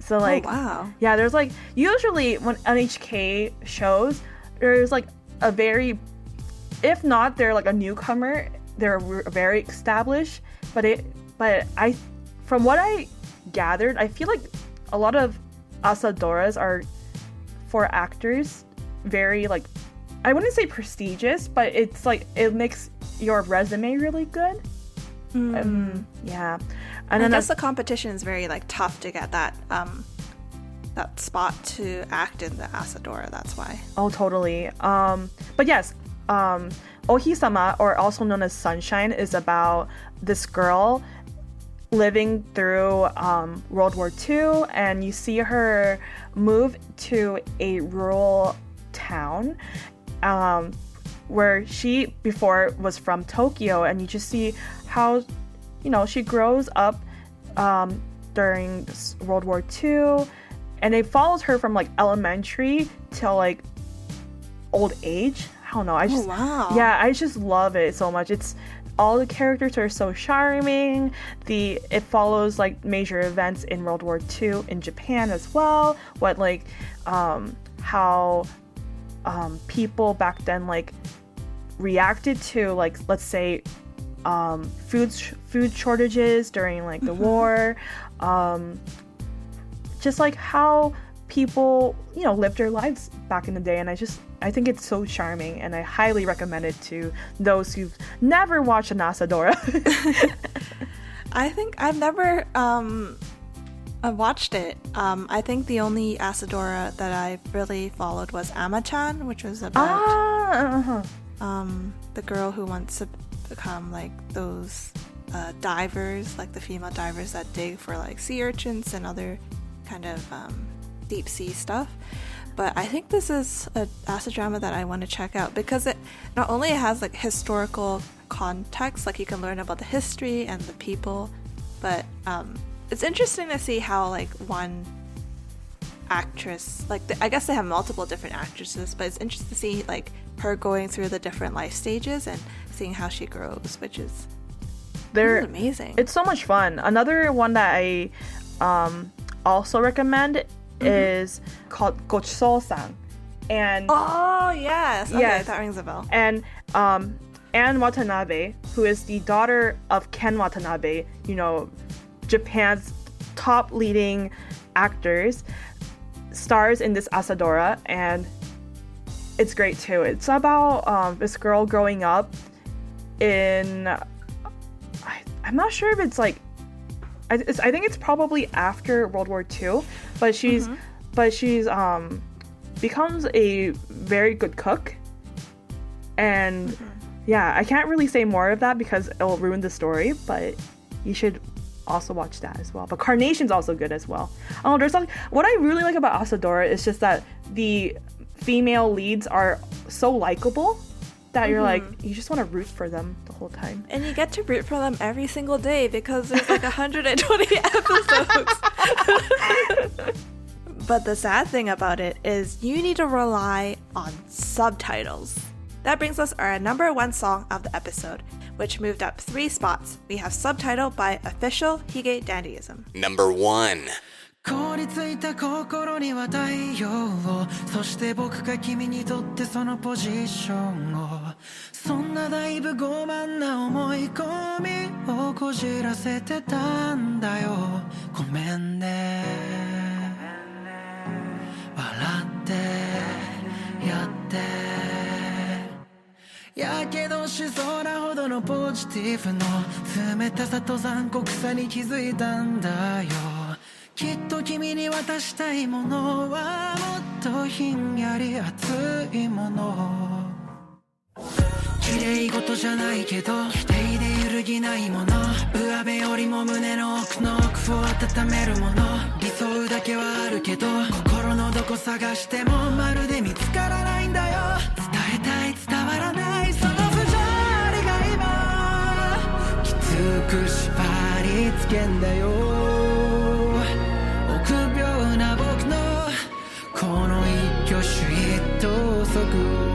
So like, oh wow. yeah, there's like usually when NHK shows, there's like a very, if not they're like a newcomer, they're very established. But it, but I, from what I gathered, I feel like a lot of asadoras are for actors very like I wouldn't say prestigious, but it's like it makes your resume really good. Um, yeah, and I guess the competition is very like tough to get that um that spot to act in the Asadora. That's why. Oh, totally. Um, but yes, um, Ohisama, or also known as Sunshine, is about this girl living through um, World War II, and you see her move to a rural town um, where she before was from Tokyo, and you just see how you know she grows up um, during World War II, and it follows her from like elementary till like old age. I don't know. I just wow. yeah, I just love it so much. It's all the characters are so charming. The it follows like major events in World War II in Japan as well. What like um, how um, people back then like reacted to like let's say um, food sh- food shortages during like the war. Um, just like how people you know lived their lives back in the day and i just i think it's so charming and i highly recommend it to those who've never watched an asadora I think I've never um I watched it. Um, I think the only Asadora that I really followed was Ama-chan, which was about ah, uh-huh. um, the girl who wants to become like those uh, divers, like the female divers that dig for like sea urchins and other kind of um, deep sea stuff. But I think this is a asadora that I want to check out because it not only has like historical context, like you can learn about the history and the people, but um, it's interesting to see how like one actress like th- i guess they have multiple different actresses but it's interesting to see like her going through the different life stages and seeing how she grows which is they're amazing. it's so much fun another one that i um, also recommend is called gochiso-san and oh yes okay Yes. that rings a bell and um, Anne Watanabe, who is the daughter of Ken Watanabe, you know, Japan's top leading actors, stars in this Asadora, and it's great too. It's about um, this girl growing up in. I, I'm not sure if it's like. I, I think it's probably after World War II, but she's, but she's um, becomes a very good cook and yeah, I can't really say more of that because it'll ruin the story, but you should also watch that as well. But Carnation's also good as well. Oh, there's like what I really like about Asadora is just that the female leads are so likable that you're like mm-hmm. you just want to root for them the whole time. and you get to root for them every single day because there's like 120 episodes. But the sad thing about it is you need to rely on subtitles. That brings us our number one song of the episode which moved up three spots. We have subtitle by official hige dandism. Number one. 凍りついた心には太陽を。そして僕が君にとってそのポジションを。そんなだいぶ傲慢な思い込みをこじらせてたんだよ。ごめんね。笑ってやって。やけどしそうなほどのポジティブの冷たさと残酷さに気づいたんだよ。きっと君に渡したいものはもっとひんやり熱いもの。綺麗事じゃないけど否定で揺るぎないもの。上辺よりも胸の奥の奥を温めるもの。理想だけはあるけど心のどこ探してもまるで見つからないんだよ。伝えたい伝わらないその不条理が今。きつく縛りつけんだよ。for good.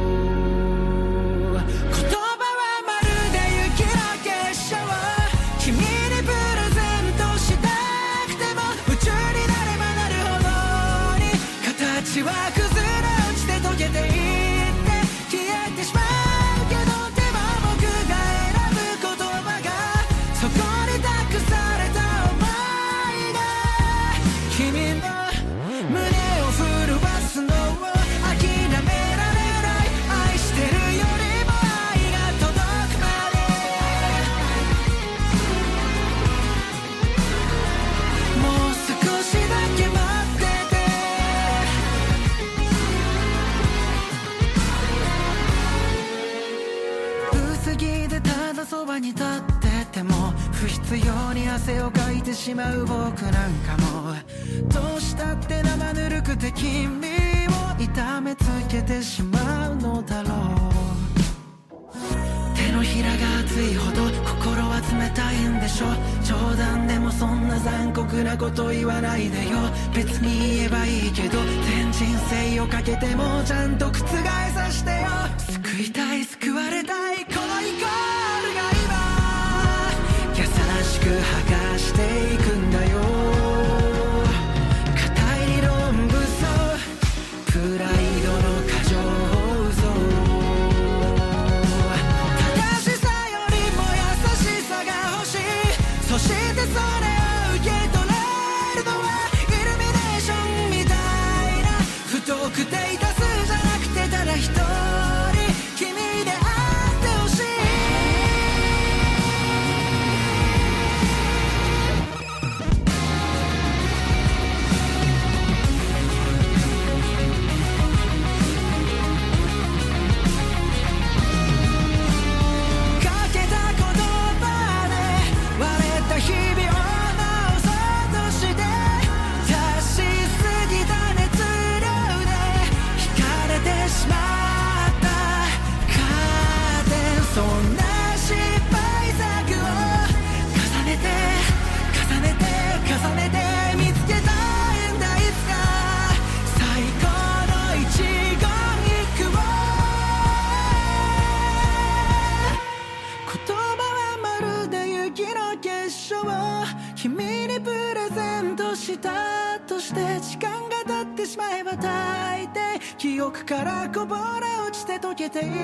ち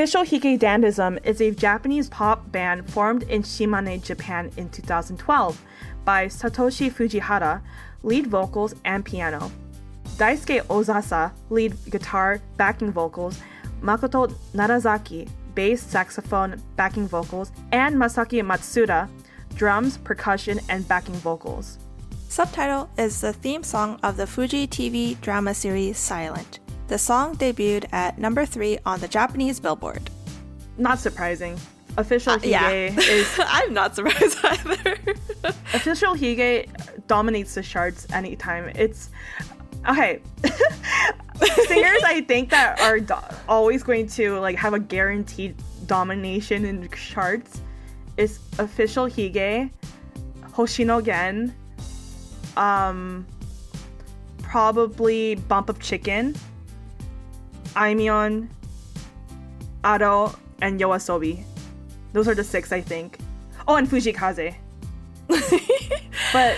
Official Hige Dandism is a Japanese pop band formed in Shimane, Japan in 2012 by Satoshi Fujihara, lead vocals and piano, Daisuke Ozasa, lead guitar, backing vocals, Makoto Narazaki, bass, saxophone, backing vocals, and Masaki Matsuda, drums, percussion, and backing vocals. Subtitle is the theme song of the Fuji TV drama series Silent. The song debuted at number 3 on the Japanese Billboard. Not surprising. Official Hige yeah. is I'm not surprised either. Official Hige dominates the charts anytime. It's okay. Singers, I think that are do- always going to like have a guaranteed domination in charts is Official Hige, Hoshino Gen, um, probably Bump of Chicken, Aimyon, Ado, and Yoasobi. Those are the six, I think. Oh, and Fujii Kaze. but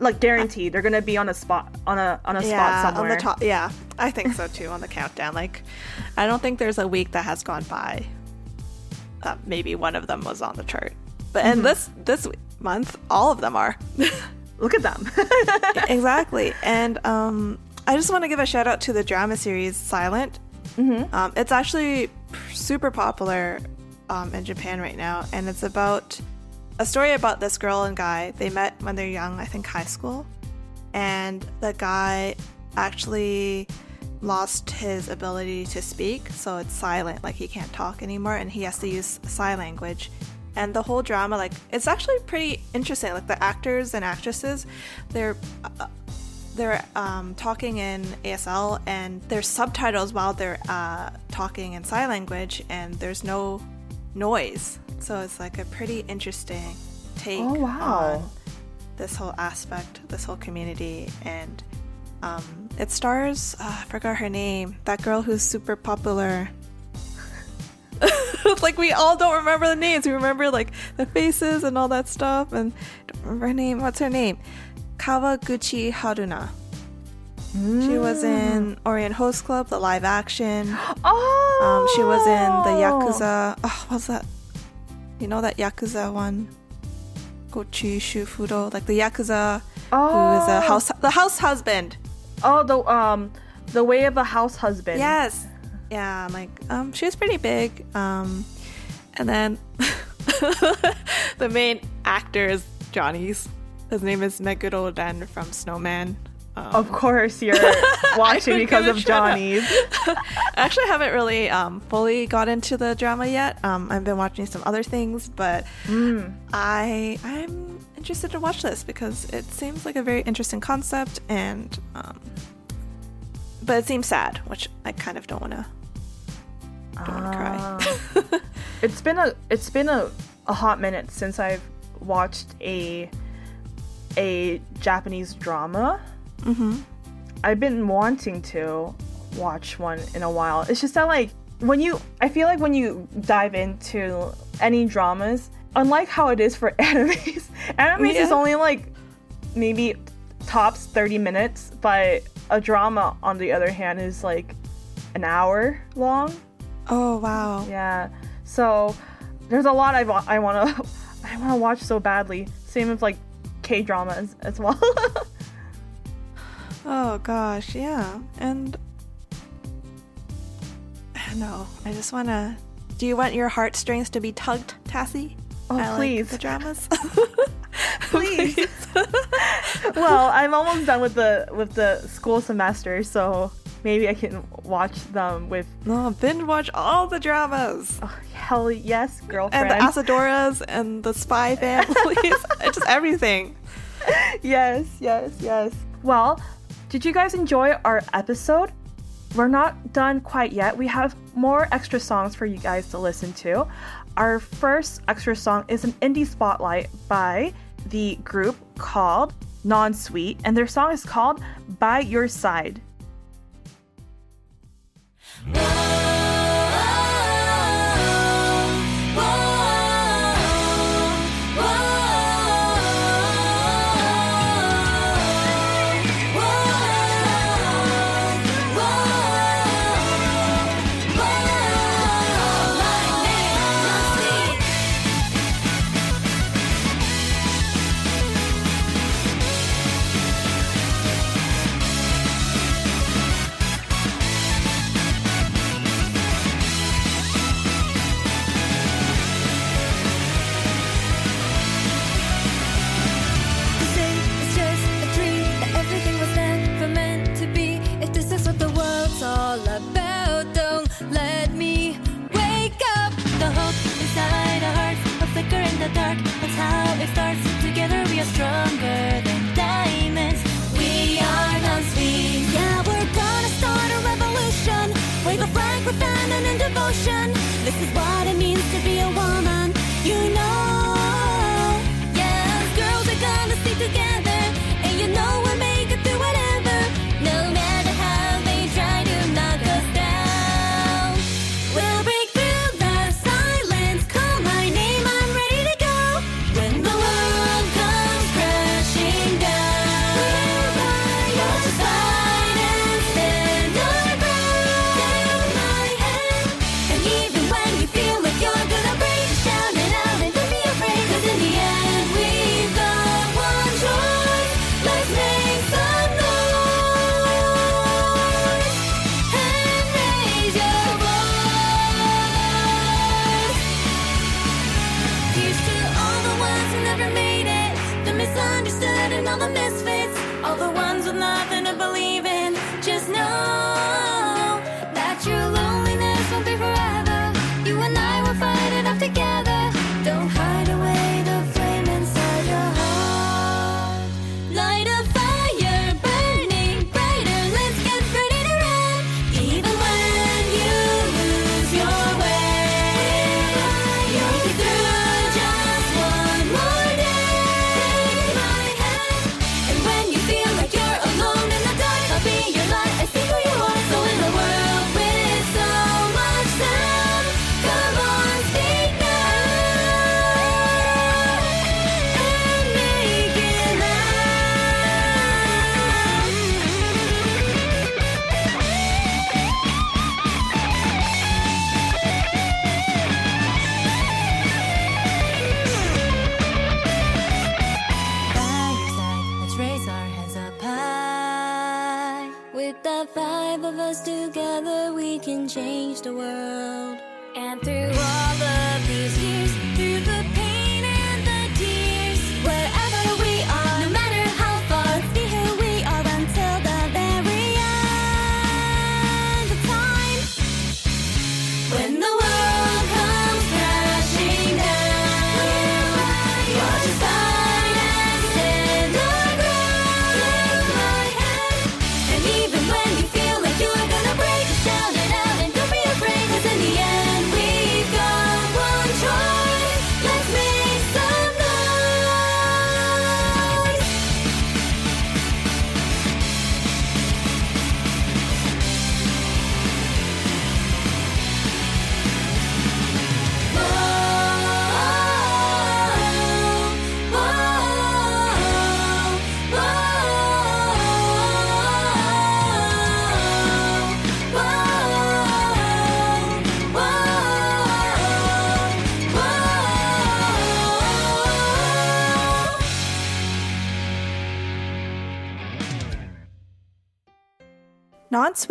like guaranteed, they're gonna be on a spot on a on a yeah, spot somewhere. on the top. Yeah, I think so too. on the countdown, like, I don't think there's a week that has gone by. Uh, maybe one of them was on the chart, but and this this month, all of them are. Look at them. exactly, and um, I just want to give a shout out to the drama series Silent. Mm-hmm. Um, it's actually super popular um, in Japan right now, and it's about a story about this girl and guy. They met when they're young, I think high school, and the guy actually lost his ability to speak, so it's silent, like he can't talk anymore, and he has to use sign language. And the whole drama, like, it's actually pretty interesting. Like, the actors and actresses, they're uh, they're um, talking in ASL and there's subtitles while they're uh, talking in sign language, and there's no noise. So it's like a pretty interesting take Oh, wow. on this whole aspect, this whole community, and um, it stars uh, I forgot her name, that girl who's super popular. like we all don't remember the names. We remember like the faces and all that stuff, and don't remember her name. What's her name? Kawaguchi Haruna. She was in Ouran Host Club, the live action. Oh, Um, she was in the Yakuza. Oh, what's that? You know that Yakuza one? Gokushufudo, like the Yakuza who is a house, the house husband. Oh, the um, the way of a house husband. Yes. Yeah, like um she was pretty big. Um and then the main actor is Johnny's. His name is Meguro from Snow Man. Um, Of course, you're watching because of. Johnny's. I actually haven't really um, fully got into the drama yet. Um, I've been watching some other things, but I I'm interested to watch this because it seems like a very interesting concept, and um, but it seems sad, which I kind of don't want to don't want to cry. It's been a it's been a, a hot minute since I've watched a a Japanese drama. mm-hmm. I've been wanting to watch one in a while. It's just that like when you I feel like when you dive into any dramas, unlike how it is for animes, animes is only like maybe tops 30 minutes, but a drama on the other hand is like an hour long. Oh wow! Yeah. So there's a lot I want I want to I want to watch so badly. Same with like K dramas as well. Oh gosh, yeah. And no, I just want to. Do you want your heartstrings to be tugged, Tassie? Oh, I like please. the dramas. Please. well, I'm almost done with the with the school semester, so maybe I can watch them with no, binge watch all the dramas. Oh, hell yes, girlfriend. and the Asadoras and the Spy Families, just everything. yes, yes, yes. Well, did you guys enjoy our episode? We're not done quite yet. We have more extra songs for you guys to listen to. Our first extra song is an indie spotlight by the group called Non Sweet, and their song is called By Your Side.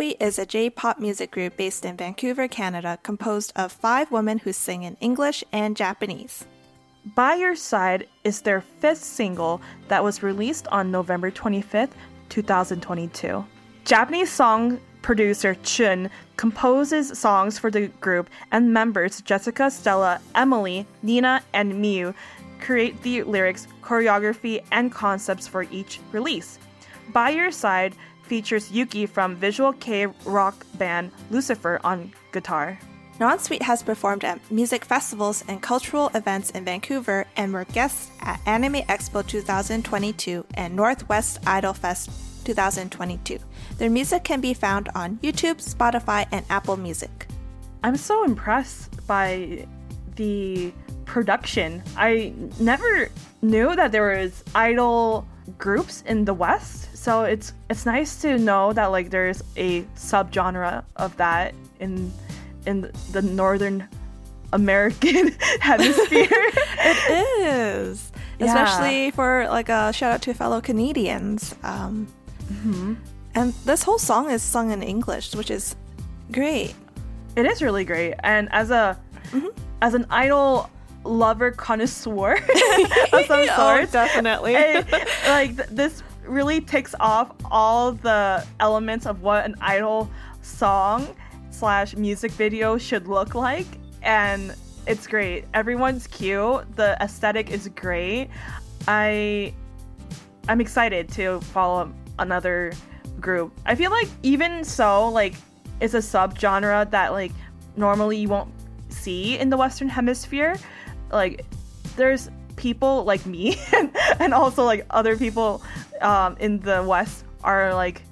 Non-Sweet is a J-pop music group based in Vancouver, Canada, composed of five women who sing in English and Japanese. By Your Side is their fifth single that was released on November 25th, 2022. Japanese song producer Chun composes songs for the group, and members Jessica, Stella, Emily, Nina, and Miu create the lyrics, choreography, and concepts for each release. By Your Side features Yuki from visual kei rock band Lucifer on guitar. Non-Sweet has performed at music festivals and cultural events in Vancouver and were guests at Anime Expo 2022 and Northwest Idol Fest 2022. Their music can be found on YouTube, Spotify, and Apple Music. I'm so impressed by the production. I never knew that there was idol groups in the West, so it's it's nice to know that like there's a subgenre of that in in the northern American hemisphere. It is, Yeah. especially for like a shout out to fellow Canadians. Um, And this whole song is sung in English, which is great. It is really great, and as a as an idol lover connoisseur of some Oh, sort, definitely. it- like th- this really ticks off all the elements of what an idol song slash music video should look like, and it's great. Everyone's cute. The aesthetic is great. I I'm excited to follow another group. I feel like even so, like it's a subgenre that like normally you won't see in the Western Hemisphere. Like there's people like me and, also like other people um, in the West are like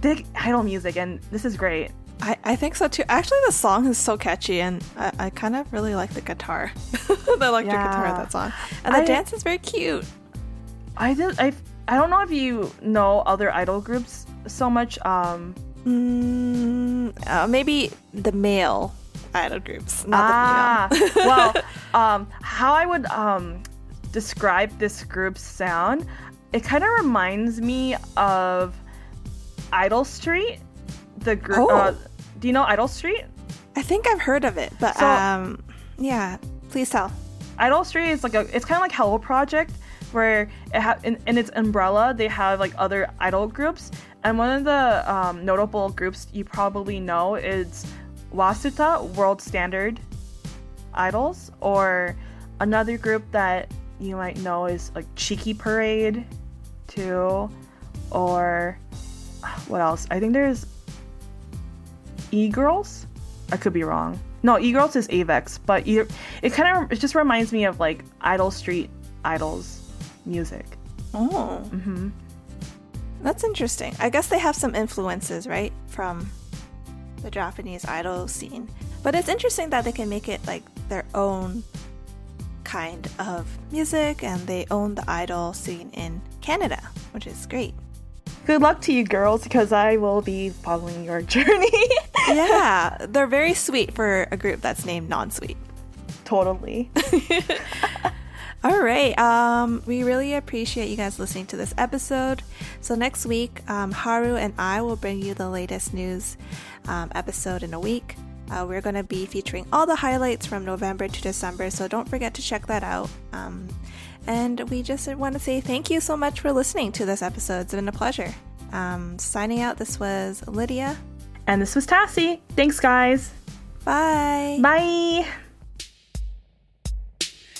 big idol music, and this is great. I, I think so too. Actually, the song is so catchy, and I, I kind of really like the guitar. the electric guitar Yeah. of that song. And the I- dance is very cute. I did. I I don't know if you know other idol groups so much. Um, Mm, uh, maybe the male idol groups, not ah, the female. well, um, how I would um describe this group's sound, it kind of reminds me of Idol Street. The group. Oh. Uh, do you know Idol Street? I think I've heard of it, but So- um, yeah. Please tell. Idol Street is like a it's kind of like Hello Project where it ha- in, in its umbrella they have like other idol groups and one of the um, notable groups you probably know is Wasuta World Standard Idols or another group that you might know is like Cheeky Parade too or what else I think there's E-Girls I could be wrong. No, E-Girls is Avex, but e- it kind of it just reminds me of like Idol Street Idols music. Oh, hmm that's interesting. I guess they have some influences, right, from the Japanese idol scene. But it's interesting that they can make it like their own kind of music, and they own the idol scene in Canada, which is great. Good luck to you girls because I will be following your journey. yeah, they're very sweet for a group that's named Non Sweet. totally. All right. Um, we really appreciate you guys listening to this episode. So next week, um, Haru and I will bring you the latest news um, episode in a week. Uh, we're going to be featuring all the highlights from November to December, so don't forget to check that out. Um, and we just want to say thank you so much for listening to this episode. It's been a pleasure. Um, signing out, this was Lydia. And this was Tassie. Thanks, guys. Bye. Bye.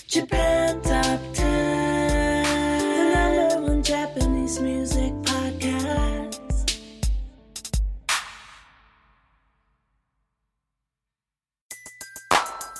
Japan Top 10,